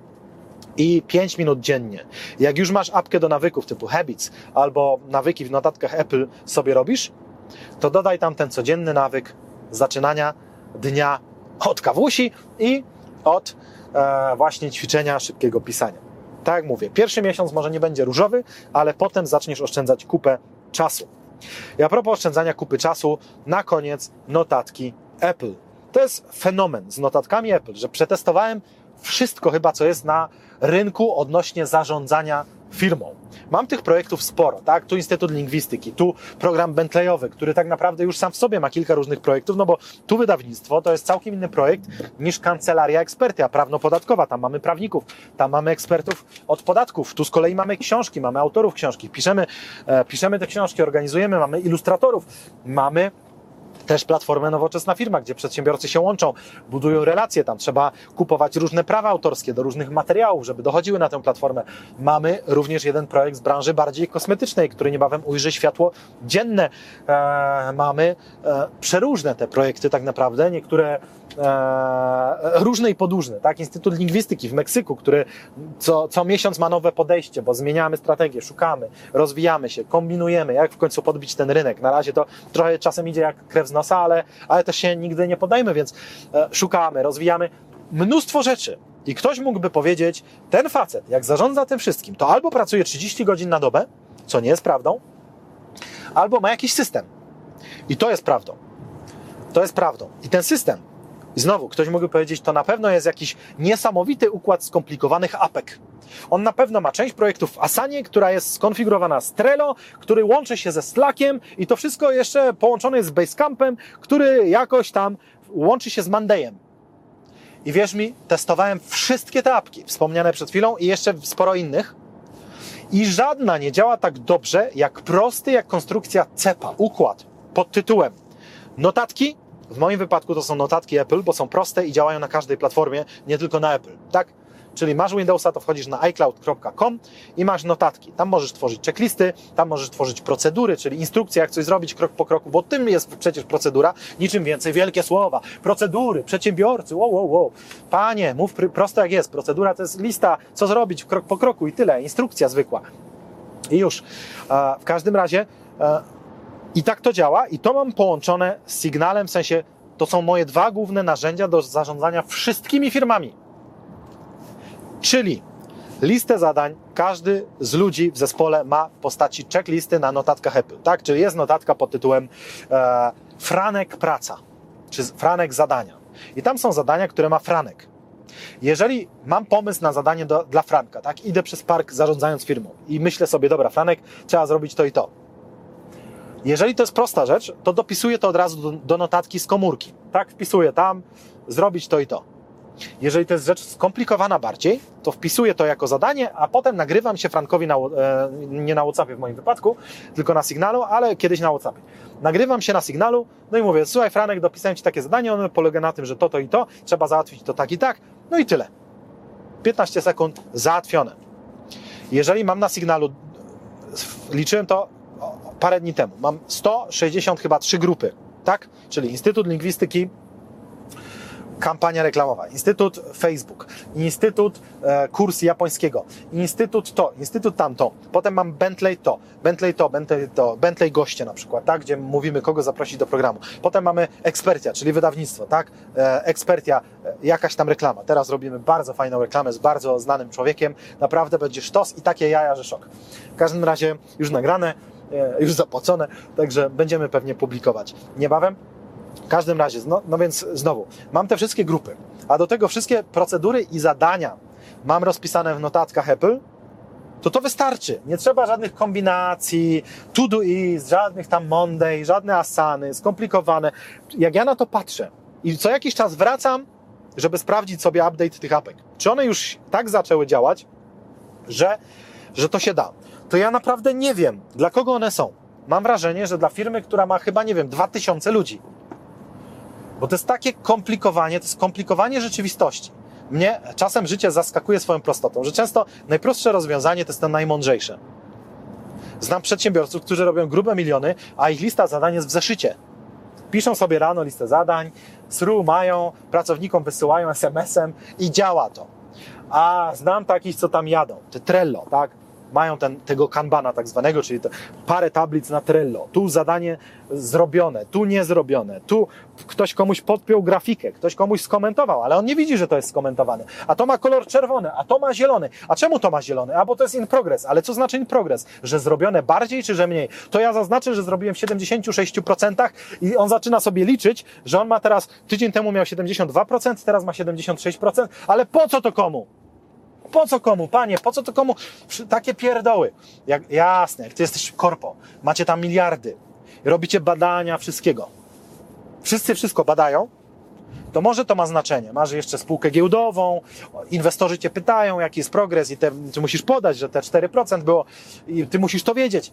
i 5 minut dziennie. Jak już masz apkę do nawyków typu Habits albo nawyki w notatkach Apple sobie robisz, to dodaj tam ten codzienny nawyk zaczynania dnia od kawusi i od e, właśnie ćwiczenia szybkiego pisania. Tak jak mówię, pierwszy miesiąc może nie będzie różowy, ale potem zaczniesz oszczędzać kupę czasu. I a propos oszczędzania kupy czasu, na koniec notatki Apple. To jest fenomen z notatkami Apple, że przetestowałem wszystko chyba, co jest na rynku odnośnie zarządzania firmą. Mam tych projektów sporo, tak? Tu Instytut Lingwistyki, tu program Bentleyowy, który tak naprawdę już sam w sobie ma kilka różnych projektów, no bo tu wydawnictwo to jest całkiem inny projekt niż kancelaria ekspertia prawno-podatkowa. Tam mamy prawników, tam mamy ekspertów od podatków, tu z kolei mamy książki, mamy autorów książki, piszemy, e, piszemy te książki, organizujemy, mamy ilustratorów, mamy też platformę Nowoczesna Firma, gdzie przedsiębiorcy się łączą, budują relacje, tam trzeba kupować różne prawa autorskie do różnych materiałów, żeby dochodziły na tę platformę. Mamy również jeden projekt z branży bardziej kosmetycznej, który niebawem ujrzy światło dzienne. E, mamy e, przeróżne te projekty tak naprawdę, niektóre e, różne i podróżne, tak? Instytut Lingwistyki w Meksyku, który co, co miesiąc ma nowe podejście, bo zmieniamy strategię, szukamy, rozwijamy się, kombinujemy, jak w końcu podbić ten rynek. Na razie to trochę czasem idzie jak krew z nosa, ale, ale też się nigdy nie podajmy, więc e, szukamy, rozwijamy mnóstwo rzeczy. I ktoś mógłby powiedzieć, ten facet, jak zarządza tym wszystkim, to albo pracuje 30 godzin na dobę, co nie jest prawdą, albo ma jakiś system. I to jest prawdą. To jest prawdą. I ten system I znowu, ktoś mógłby powiedzieć, to na pewno jest jakiś niesamowity układ skomplikowanych apek. On na pewno ma część projektów w Asanie, która jest skonfigurowana z Trello, który łączy się ze Slackiem i to wszystko jeszcze połączone jest z Basecampem, który jakoś tam łączy się z Mondayem. I wierz mi, testowałem wszystkie te apki, wspomniane przed chwilą i jeszcze sporo innych. I żadna nie działa tak dobrze, jak prosty, jak konstrukcja CEPA, układ pod tytułem notatki. W moim wypadku to są notatki Apple, bo są proste i działają na każdej platformie, nie tylko na Apple. Tak? Czyli masz Windowsa, to wchodzisz na iCloud.com i masz notatki. Tam możesz tworzyć checklisty, tam możesz tworzyć procedury, czyli instrukcje, jak coś zrobić krok po kroku, bo tym jest przecież procedura. Niczym więcej, wielkie słowa. Procedury, przedsiębiorcy, wow, wow, wow. Panie, mów prosto jak jest. Procedura to jest lista, co zrobić krok po kroku i tyle. Instrukcja zwykła. I już. W każdym razie i tak to działa i to mam połączone z Signalem, w sensie to są moje dwa główne narzędzia do zarządzania wszystkimi firmami. Czyli listę zadań każdy z ludzi w zespole ma w postaci checklisty na notatkach Apple, tak? Czyli jest notatka pod tytułem e, Franek praca, czy Franek zadania. I tam są zadania, które ma Franek. Jeżeli mam pomysł na zadanie do, dla Franka, tak? Idę przez park zarządzając firmą i myślę sobie, dobra, Franek, trzeba zrobić to i to. Jeżeli to jest prosta rzecz, to dopisuję to od razu do, do notatki z komórki. Tak, wpisuję tam, zrobić to i to. Jeżeli to jest rzecz skomplikowana bardziej, to wpisuję to jako zadanie, a potem nagrywam się Frankowi na, e, nie na WhatsAppie w moim wypadku, tylko na Signalu, ale kiedyś na WhatsAppie. Nagrywam się na Signalu, no i mówię, słuchaj Franek, dopisałem Ci takie zadanie, ono polega na tym, że to, to i to, trzeba załatwić to tak i tak, no i tyle. 15 sekund, załatwione. Jeżeli mam na Signalu, liczyłem to parę dni temu, mam 160 chyba trzy grupy, tak? Czyli Instytut Lingwistyki, kampania reklamowa, Instytut Facebook, Instytut e, kurs japońskiego, Instytut to, Instytut tamto, potem mam Bentley to, Bentley to, Bentley to, Bentley goście na przykład, tak, gdzie mówimy kogo zaprosić do programu. Potem mamy ekspertia, czyli wydawnictwo, tak, e, ekspertia, e, jakaś tam reklama. Teraz robimy bardzo fajną reklamę z bardzo znanym człowiekiem, naprawdę będzie sztos i takie jaja, że szok. W każdym razie już nagrane, już zapłacone, także będziemy pewnie publikować niebawem. W każdym razie, no, no więc znowu, mam te wszystkie grupy, a do tego wszystkie procedury i zadania mam rozpisane w notatkach Apple, to to wystarczy. Nie trzeba żadnych kombinacji, to do is, żadnych tam Monday, żadne asany, skomplikowane. Jak ja na to patrzę i co jakiś czas wracam, żeby sprawdzić sobie update tych apek, czy one już tak zaczęły działać, że, że to się da, to ja naprawdę nie wiem, dla kogo one są. Mam wrażenie, że dla firmy, która ma chyba, nie wiem, 2000 ludzi, bo to jest takie komplikowanie, to jest komplikowanie rzeczywistości. Mnie czasem życie zaskakuje swoją prostotą, że często najprostsze rozwiązanie to jest to najmądrzejsze. Znam przedsiębiorców, którzy robią grube miliony, a ich lista zadań jest w zeszycie. Piszą sobie rano listę zadań, SRU mają, pracownikom wysyłają SMS-em i działa to. A znam takich, co tam jadą, te Trello, tak? Mają ten, tego kanbana tak zwanego, czyli parę tablic na Trello. Tu zadanie zrobione, tu nie zrobione, tu ktoś komuś podpiął grafikę, ktoś komuś skomentował, ale on nie widzi, że to jest skomentowane. A to ma kolor czerwony, a to ma zielony. A czemu to ma zielony? A bo to jest in progress. Ale co znaczy in progress? Że zrobione bardziej czy że mniej? To ja zaznaczę, że zrobiłem w 76% i on zaczyna sobie liczyć, że on ma teraz, tydzień temu miał 72%, teraz ma 76%, ale po co to komu? Po co komu, panie, po co to komu? Takie pierdoły. Jak, jasne, jak ty jesteś korpo, macie tam miliardy, robicie badania wszystkiego. Wszyscy wszystko badają, to może to ma znaczenie. Masz jeszcze spółkę giełdową, inwestorzy cię pytają, jaki jest progres i te, ty musisz podać, że te 4% było i ty musisz to wiedzieć.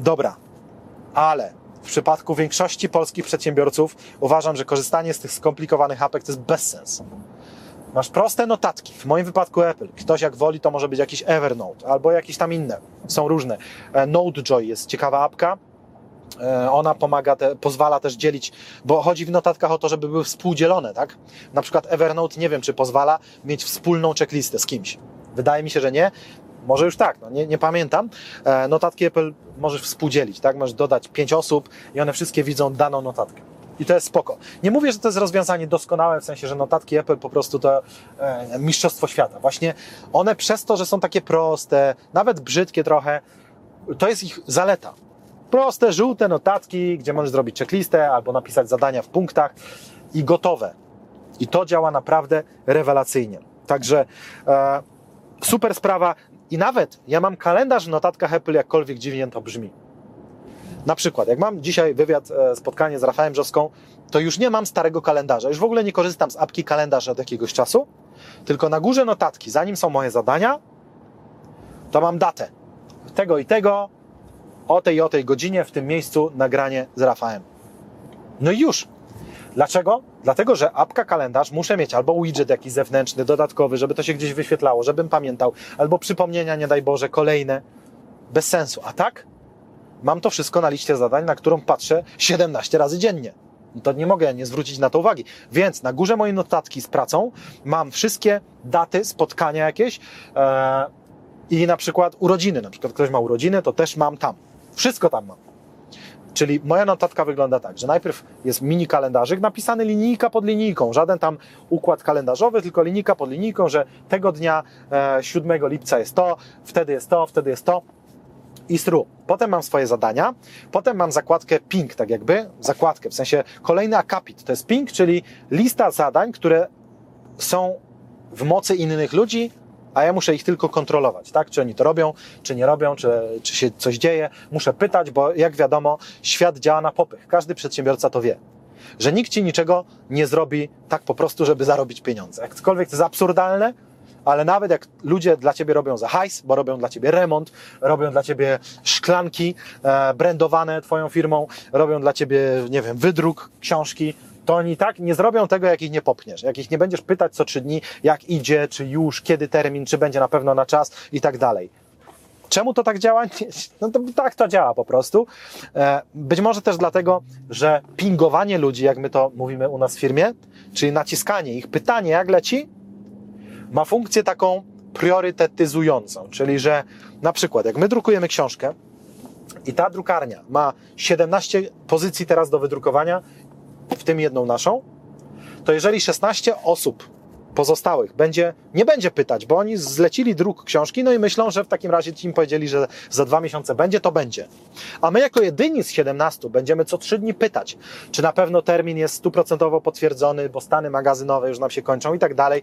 Dobra, ale w przypadku większości polskich przedsiębiorców uważam, że korzystanie z tych skomplikowanych apek to jest bezsens. Masz proste notatki. W moim wypadku Apple. Ktoś jak woli, to może być jakiś Evernote albo jakieś tam inne. Są różne. E, NoteJoy jest ciekawa apka. E, ona pomaga, te, pozwala też dzielić, bo chodzi w notatkach o to, żeby były współdzielone, tak? Na przykład Evernote nie wiem, czy pozwala mieć wspólną checklistę z kimś. Wydaje mi się, że nie. Może już tak, no nie, nie pamiętam. E, notatki Apple możesz współdzielić, tak? Możesz dodać pięć osób i one wszystkie widzą daną notatkę. I to jest spoko. Nie mówię, że to jest rozwiązanie doskonałe, w sensie, że notatki Apple po prostu to e, mistrzostwo świata. Właśnie one przez to, że są takie proste, nawet brzydkie trochę, to jest ich zaleta. Proste, żółte notatki, gdzie możesz zrobić checklistę albo napisać zadania w punktach i gotowe. I to działa naprawdę rewelacyjnie. Także e, super sprawa. I nawet ja mam kalendarz w notatkach Apple, jakkolwiek dziwnie to brzmi. Na przykład, jak mam dzisiaj wywiad, e, spotkanie z Rafałem Brzoską, to już nie mam starego kalendarza. Już w ogóle nie korzystam z apki kalendarz od jakiegoś czasu, tylko na górze notatki, zanim są moje zadania, to mam datę. Tego i tego, o tej i o tej godzinie, w tym miejscu nagranie z Rafałem. No i już. Dlaczego? Dlatego, że apka kalendarz muszę mieć albo widget jakiś zewnętrzny, dodatkowy, żeby to się gdzieś wyświetlało, żebym pamiętał, albo przypomnienia, nie daj Boże, kolejne. Bez sensu. A tak? Mam to wszystko na liście zadań, na którą patrzę 17 razy dziennie. To nie mogę nie zwrócić na to uwagi. Więc na górze mojej notatki z pracą mam wszystkie daty, spotkania jakieś e, i na przykład urodziny. Na przykład ktoś ma urodziny, to też mam tam. Wszystko tam mam. Czyli moja notatka wygląda tak, że najpierw jest mini kalendarzyk napisany linijka pod linijką, żaden tam układ kalendarzowy, tylko linijka pod linijką, że tego dnia e, 7 lipca jest to, wtedy jest to, wtedy jest to. I stru. Potem mam swoje zadania, potem mam zakładkę ping, tak jakby, zakładkę, w sensie kolejny akapit, to jest ping, czyli lista zadań, które są w mocy innych ludzi, a ja muszę ich tylko kontrolować, tak? Czy oni to robią, czy nie robią, czy, czy się coś dzieje. Muszę pytać, bo jak wiadomo, świat działa na popych. Każdy przedsiębiorca to wie. Że nikt ci niczego nie zrobi tak po prostu, żeby zarobić pieniądze. Jakkolwiek to jest absurdalne, ale nawet jak ludzie dla ciebie robią za hajs, bo robią dla ciebie remont, robią dla ciebie szklanki e, brandowane twoją firmą, robią dla ciebie, nie wiem, wydruk książki, to oni tak nie zrobią tego, jak ich nie popniesz, jak ich nie będziesz pytać co trzy dni, jak idzie, czy już, kiedy termin, czy będzie na pewno na czas i tak dalej. Czemu to tak działa? No to tak to działa po prostu. E, być może też dlatego, że pingowanie ludzi, jak my to mówimy u nas w firmie, czyli naciskanie ich, pytanie jak leci, ma funkcję taką priorytetyzującą, czyli że na przykład jak my drukujemy książkę i ta drukarnia ma 17 pozycji teraz do wydrukowania, w tym jedną naszą, to jeżeli 16 osób pozostałych będzie, nie będzie pytać, bo oni zlecili druk książki, no i myślą, że w takim razie ci im powiedzieli, że za dwa miesiące będzie, to będzie. A my jako jedyni z 17 będziemy co trzy dni pytać, czy na pewno termin jest stuprocentowo potwierdzony, bo stany magazynowe już nam się kończą i tak dalej.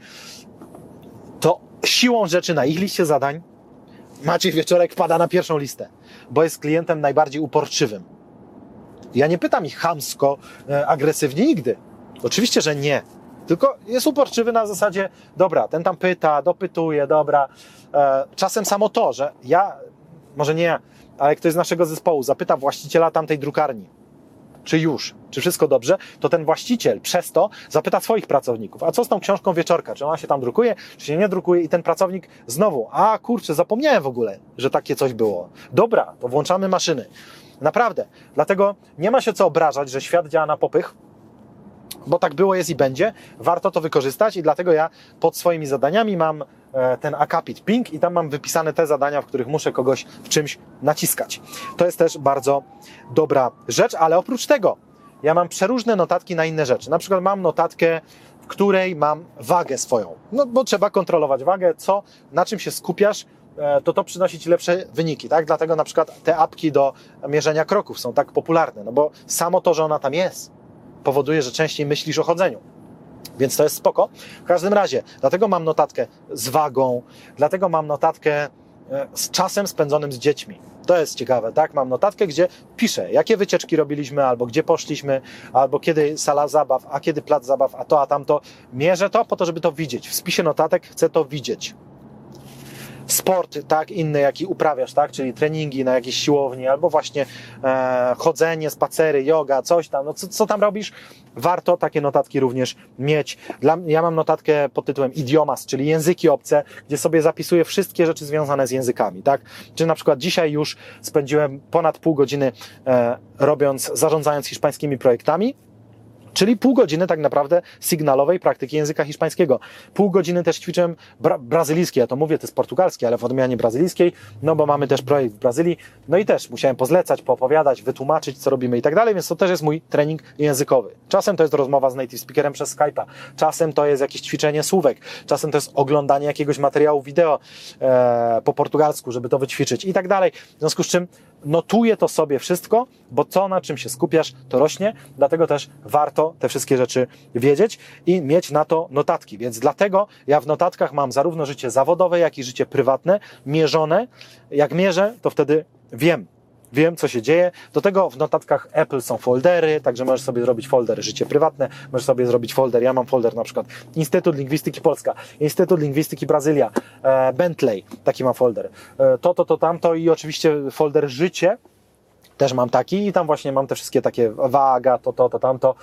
To siłą rzeczy na ich liście zadań Maciej Wieczorek pada na pierwszą listę, bo jest klientem najbardziej uporczywym. Ja nie pytam ich chamsko, e, agresywnie nigdy. Oczywiście, że nie. Tylko jest uporczywy na zasadzie, dobra, ten tam pyta, dopytuje, dobra. E, czasem samo to, że ja, może nie ja, ale ktoś z naszego zespołu zapyta właściciela tamtej drukarni, czy już, czy wszystko dobrze, to ten właściciel przez to zapyta swoich pracowników, a co z tą książką wieczorka, czy ona się tam drukuje, czy się nie drukuje i ten pracownik znowu, a kurczę, zapomniałem w ogóle, że takie coś było. Dobra, to włączamy maszyny. Naprawdę. Dlatego nie ma się co obrażać, że świat działa na popych, bo tak było, jest i będzie. Warto to wykorzystać i dlatego ja pod swoimi zadaniami mam e, ten akapit ping i tam mam wypisane te zadania, w których muszę kogoś w czymś naciskać. To jest też bardzo dobra rzecz, ale oprócz tego ja mam przeróżne notatki na inne rzeczy. Na przykład mam notatkę, w której mam wagę swoją. No bo trzeba kontrolować wagę, co, na czym się skupiasz, to to przynosi Ci lepsze wyniki, tak? Dlatego na przykład te apki do mierzenia kroków są tak popularne, no bo samo to, że ona tam jest, powoduje, że częściej myślisz o chodzeniu. Więc to jest spoko. W każdym razie, dlatego mam notatkę z wagą, dlatego mam notatkę e, z czasem spędzonym z dziećmi. To jest ciekawe, tak? Mam notatkę, gdzie piszę, jakie wycieczki robiliśmy, albo gdzie poszliśmy, albo kiedy sala zabaw, a kiedy plac zabaw, a to, a tamto. Mierzę to po to, żeby to widzieć. W spisie notatek chcę to widzieć sport, tak, inny, jaki uprawiasz, tak, czyli treningi na jakiejś siłowni, albo właśnie e, chodzenie, spacery, yoga, coś tam, no co, co tam robisz, warto takie notatki również mieć. Dla, ja mam notatkę pod tytułem idiomas, czyli języki obce, gdzie sobie zapisuję wszystkie rzeczy związane z językami, tak, czyli na przykład dzisiaj już spędziłem ponad pół godziny e, robiąc, zarządzając hiszpańskimi projektami, Czyli pół godziny tak naprawdę sygnalowej praktyki języka hiszpańskiego. Pół godziny też ćwiczyłem bra brazylijski, ja to mówię, to jest portugalski, ale w odmianie brazylijskiej, no bo mamy też projekt w Brazylii, no i też musiałem pozlecać, poopowiadać, wytłumaczyć, co robimy i tak dalej, więc to też jest mój trening językowy. Czasem to jest rozmowa z native speakerem przez Skype'a, czasem to jest jakieś ćwiczenie słówek, czasem to jest oglądanie jakiegoś materiału wideo e, po portugalsku, żeby to wyćwiczyć i tak dalej. W związku z czym notuję to sobie wszystko, bo to, na czym się skupiasz, to rośnie, dlatego też warto te wszystkie rzeczy wiedzieć i mieć na to notatki. Więc dlatego ja w notatkach mam zarówno życie zawodowe, jak i życie prywatne mierzone. Jak mierzę, to wtedy wiem, Wiem, co się dzieje. Do tego w notatkach Apple są foldery, także możesz sobie zrobić folder życie prywatne, możesz sobie zrobić folder, ja mam folder na przykład Instytut Lingwistyki Polska, Instytut Lingwistyki Brazylia, e, Bentley, taki mam folder. E, to, to, to, tamto i oczywiście folder życie, też mam taki i tam właśnie mam te wszystkie takie waga, to, to, to, tamto,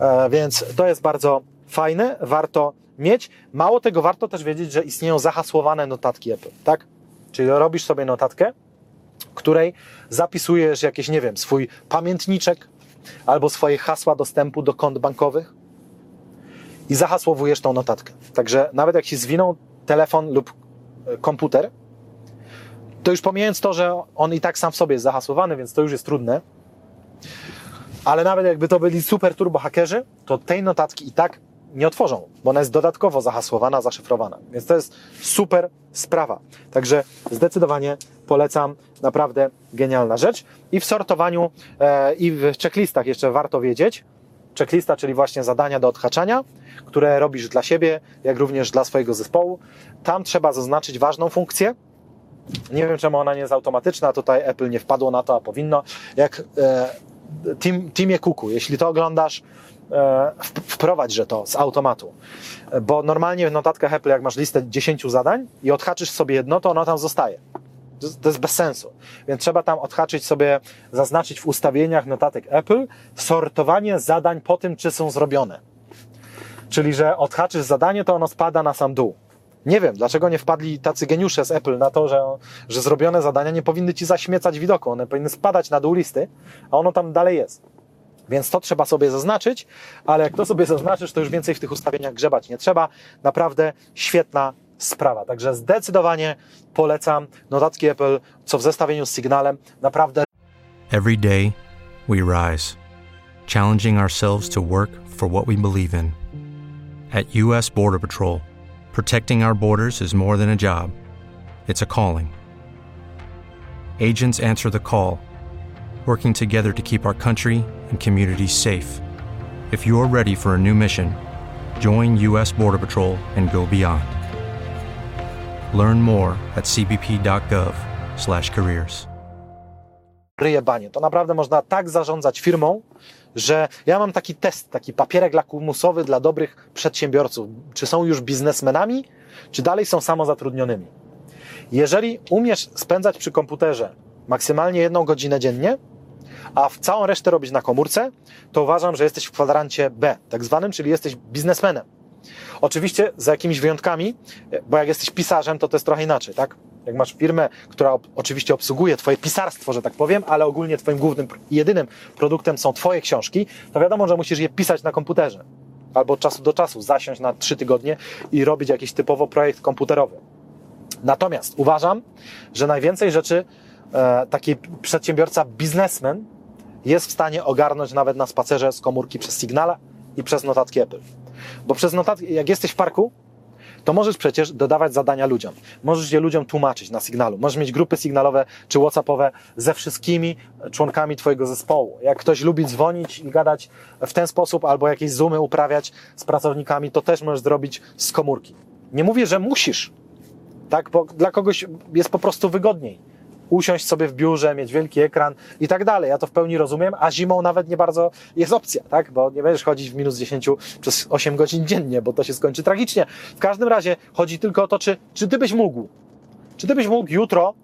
e, więc to jest bardzo fajne, warto mieć. Mało tego, warto też wiedzieć, że istnieją zahasłowane notatki Apple, tak? Czyli robisz sobie notatkę, której zapisujesz jakieś, nie wiem, swój pamiętniczek albo swoje hasła dostępu do kont bankowych i zahasłowujesz tą notatkę. Także nawet jak się zwinął telefon lub e, komputer, to już pomijając to, że on i tak sam w sobie jest zahasłowany, więc to już jest trudne, ale nawet jakby to byli super turbo hakerzy, to tej notatki i tak nie otworzą, bo ona jest dodatkowo zahasłowana, zaszyfrowana. Więc to jest super sprawa. Także zdecydowanie polecam, naprawdę genialna rzecz. I w sortowaniu e, i w checklistach jeszcze warto wiedzieć, checklista, czyli właśnie zadania do odhaczania, które robisz dla siebie, jak również dla swojego zespołu. Tam trzeba zaznaczyć ważną funkcję. Nie wiem, czemu ona nie jest automatyczna, tutaj Apple nie wpadło na to, a powinno. Jak e, team, Teamie Kuku, jeśli to oglądasz, e, wprowadź, że to z automatu. Bo normalnie w notatkach Apple, jak masz listę 10 zadań i odhaczysz sobie jedno, to ono tam zostaje. To jest bez sensu. Więc trzeba tam odhaczyć sobie, zaznaczyć w ustawieniach notatek Apple sortowanie zadań po tym, czy są zrobione. Czyli, że odhaczysz zadanie, to ono spada na sam dół. Nie wiem, dlaczego nie wpadli tacy geniusze z Apple na to, że, że zrobione zadania nie powinny ci zaśmiecać widoku. One powinny spadać na dół listy, a ono tam dalej jest. Więc to trzeba sobie zaznaczyć, ale jak to sobie zaznaczysz, to już więcej w tych ustawieniach grzebać nie trzeba. Naprawdę świetna sprawa. Także zdecydowanie polecam notatki Apple, co w zestawieniu z naprawdę. Every day we rise, challenging ourselves to work for what we believe in. At US Border Patrol, protecting our borders is more than a job. It's a calling. Agents answer the call, working together to keep our country and communities safe. If you're ready for a new mission, join US Border Patrol and go beyond. Learn more at cbp.gov/careers. Ryje banie. To naprawdę można tak zarządzać firmą, że ja mam taki test, taki papierek lakmusowy dla dobrych przedsiębiorców. Czy są już biznesmenami, czy dalej są samozatrudnionymi. Jeżeli umiesz spędzać przy komputerze maksymalnie jedną godzinę dziennie, a w całą resztę robić na komórce, to uważam, że jesteś w kwadrancie B, tak zwanym, czyli jesteś biznesmenem. Oczywiście za jakimiś wyjątkami, bo jak jesteś pisarzem, to to jest trochę inaczej, tak? Jak masz firmę, która oczywiście obsługuje Twoje pisarstwo, że tak powiem, ale ogólnie Twoim głównym i jedynym produktem są Twoje książki, to wiadomo, że musisz je pisać na komputerze. Albo od czasu do czasu zasiąść na trzy tygodnie i robić jakiś typowo projekt komputerowy. Natomiast uważam, że najwięcej rzeczy e, taki przedsiębiorca, biznesmen jest w stanie ogarnąć nawet na spacerze z komórki przez Signala i przez notatki Apple. Bo przez notatki, jak jesteś w parku, to możesz przecież dodawać zadania ludziom. Możesz je ludziom tłumaczyć na sygnalu. Możesz mieć grupy sygnalowe czy WhatsAppowe ze wszystkimi członkami Twojego zespołu. Jak ktoś lubi dzwonić i gadać w ten sposób, albo jakieś zoomy uprawiać z pracownikami, to też możesz zrobić z komórki. Nie mówię, że musisz, tak? Bo dla kogoś jest po prostu wygodniej usiąść sobie w biurze, mieć wielki ekran i tak dalej. Ja to w pełni rozumiem, a zimą nawet nie bardzo jest opcja, tak? Bo nie będziesz chodzić w minus 10 przez 8 godzin dziennie, bo to się skończy tragicznie. W każdym razie chodzi tylko o to, czy, czy ty byś mógł, czy ty byś mógł jutro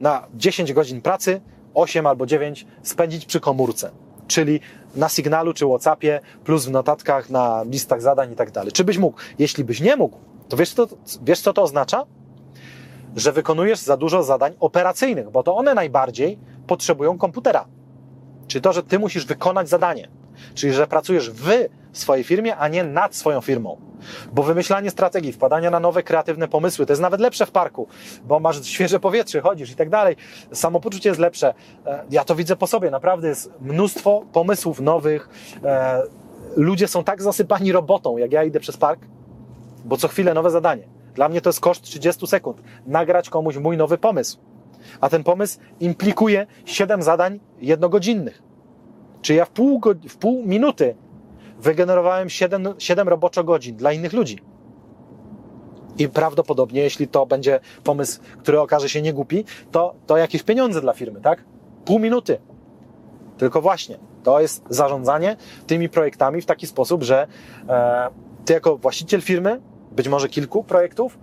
na 10 godzin pracy, 8 albo 9 spędzić przy komórce, czyli na sygnalu czy Whatsappie, plus w notatkach, na listach zadań i tak dalej. Czy byś mógł? Jeśli byś nie mógł, to wiesz, co, wiesz co to oznacza? Że wykonujesz za dużo zadań operacyjnych, bo to one najbardziej potrzebują komputera. Czy to, że ty musisz wykonać zadanie, czyli że pracujesz w swojej firmie, a nie nad swoją firmą. Bo wymyślanie strategii, wpadanie na nowe kreatywne pomysły, to jest nawet lepsze w parku, bo masz świeże powietrze, chodzisz i tak dalej. Samopoczucie jest lepsze. E, ja to widzę po sobie, naprawdę jest mnóstwo pomysłów nowych. E, ludzie są tak zasypani robotą, jak ja idę przez park, bo co chwilę nowe zadanie. Dla mnie to jest koszt 30 sekund. Nagrać komuś mój nowy pomysł. A ten pomysł implikuje 7 zadań jednogodzinnych. Czy ja w pół, w pół minuty wygenerowałem 7, 7 roboczo godzin dla innych ludzi. I prawdopodobnie, jeśli to będzie pomysł, który okaże się niegłupi, to, to jakieś pieniądze dla firmy, tak? Pół minuty. Tylko właśnie, to jest zarządzanie tymi projektami w taki sposób, że e, ty jako właściciel firmy być może kilku projektów.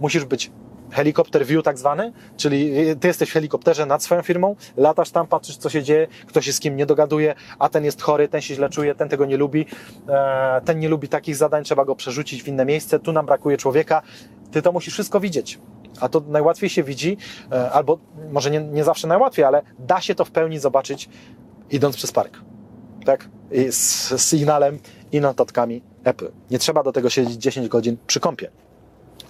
Musisz być helikopter view tak zwany, czyli ty jesteś w helikopterze nad swoją firmą, latasz tam, patrzysz co się dzieje, kto się z kim nie dogaduje, a ten jest chory, ten się źle czuje, ten tego nie lubi, e, ten nie lubi takich zadań, trzeba go przerzucić w inne miejsce, tu nam brakuje człowieka. Ty to musisz wszystko widzieć. A to najłatwiej się widzi, e, albo może nie, nie zawsze najłatwiej, ale da się to w pełni zobaczyć idąc przez park. Tak? I z, z sygnałem i notatkami Nie trzeba do tego siedzieć 10 godzin przy kąpie.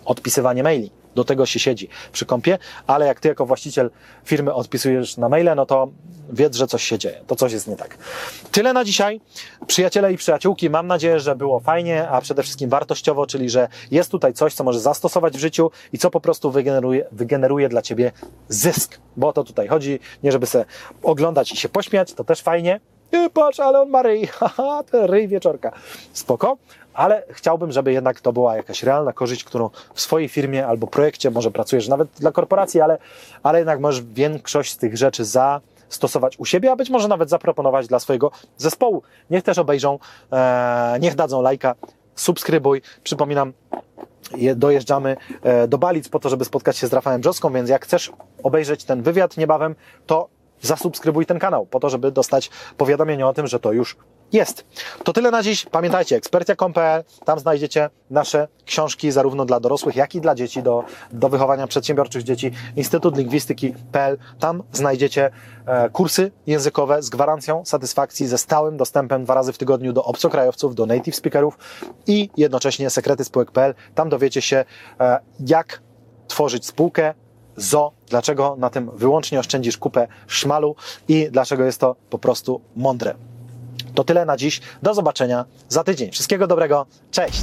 Odpisywanie maili. Do tego się siedzi przy kąpie, ale jak ty jako właściciel firmy odpisujesz na maile, no to wiedz, że coś się dzieje. To coś jest nie tak. Tyle na dzisiaj. Przyjaciele i przyjaciółki, mam nadzieję, że było fajnie, a przede wszystkim wartościowo, czyli że jest tutaj coś, co możesz zastosować w życiu i co po prostu wygeneruje, wygeneruje dla ciebie zysk. Bo o to tutaj chodzi, nie żeby se oglądać i się pośmiać, to też fajnie, nie patrz, ale on ma ryj, haha, ten ryj wieczorka. Spoko, ale chciałbym, żeby jednak to była jakaś realna korzyść, którą w swojej firmie albo projekcie może pracujesz nawet dla korporacji, ale, ale jednak możesz większość z tych rzeczy zastosować u siebie, a być może nawet zaproponować dla swojego zespołu. Niech też obejrzą, e, niech dadzą lajka, subskrybuj. Przypominam, dojeżdżamy e, do Balic po to, żeby spotkać się z Rafałem Brzoską, więc jak chcesz obejrzeć ten wywiad niebawem, to zasubskrybuj ten kanał, po to, żeby dostać powiadomienie o tym, że to już jest. To tyle na dziś. Pamiętajcie, ekspertia.com.pl, tam znajdziecie nasze książki zarówno dla dorosłych, jak i dla dzieci, do, do wychowania przedsiębiorczych dzieci. Instytut Lingwistyki.pl, tam znajdziecie e, kursy językowe z gwarancją satysfakcji, ze stałym dostępem dwa razy w tygodniu do obcokrajowców, do native speakerów i jednocześnie sekrety spółek.pl. Tam dowiecie się, e, jak tworzyć spółkę, zo, dlaczego na tym wyłącznie oszczędzisz kupę szmalu i dlaczego jest to po prostu mądre. To tyle na dziś. Do zobaczenia za tydzień. Wszystkiego dobrego. Cześć!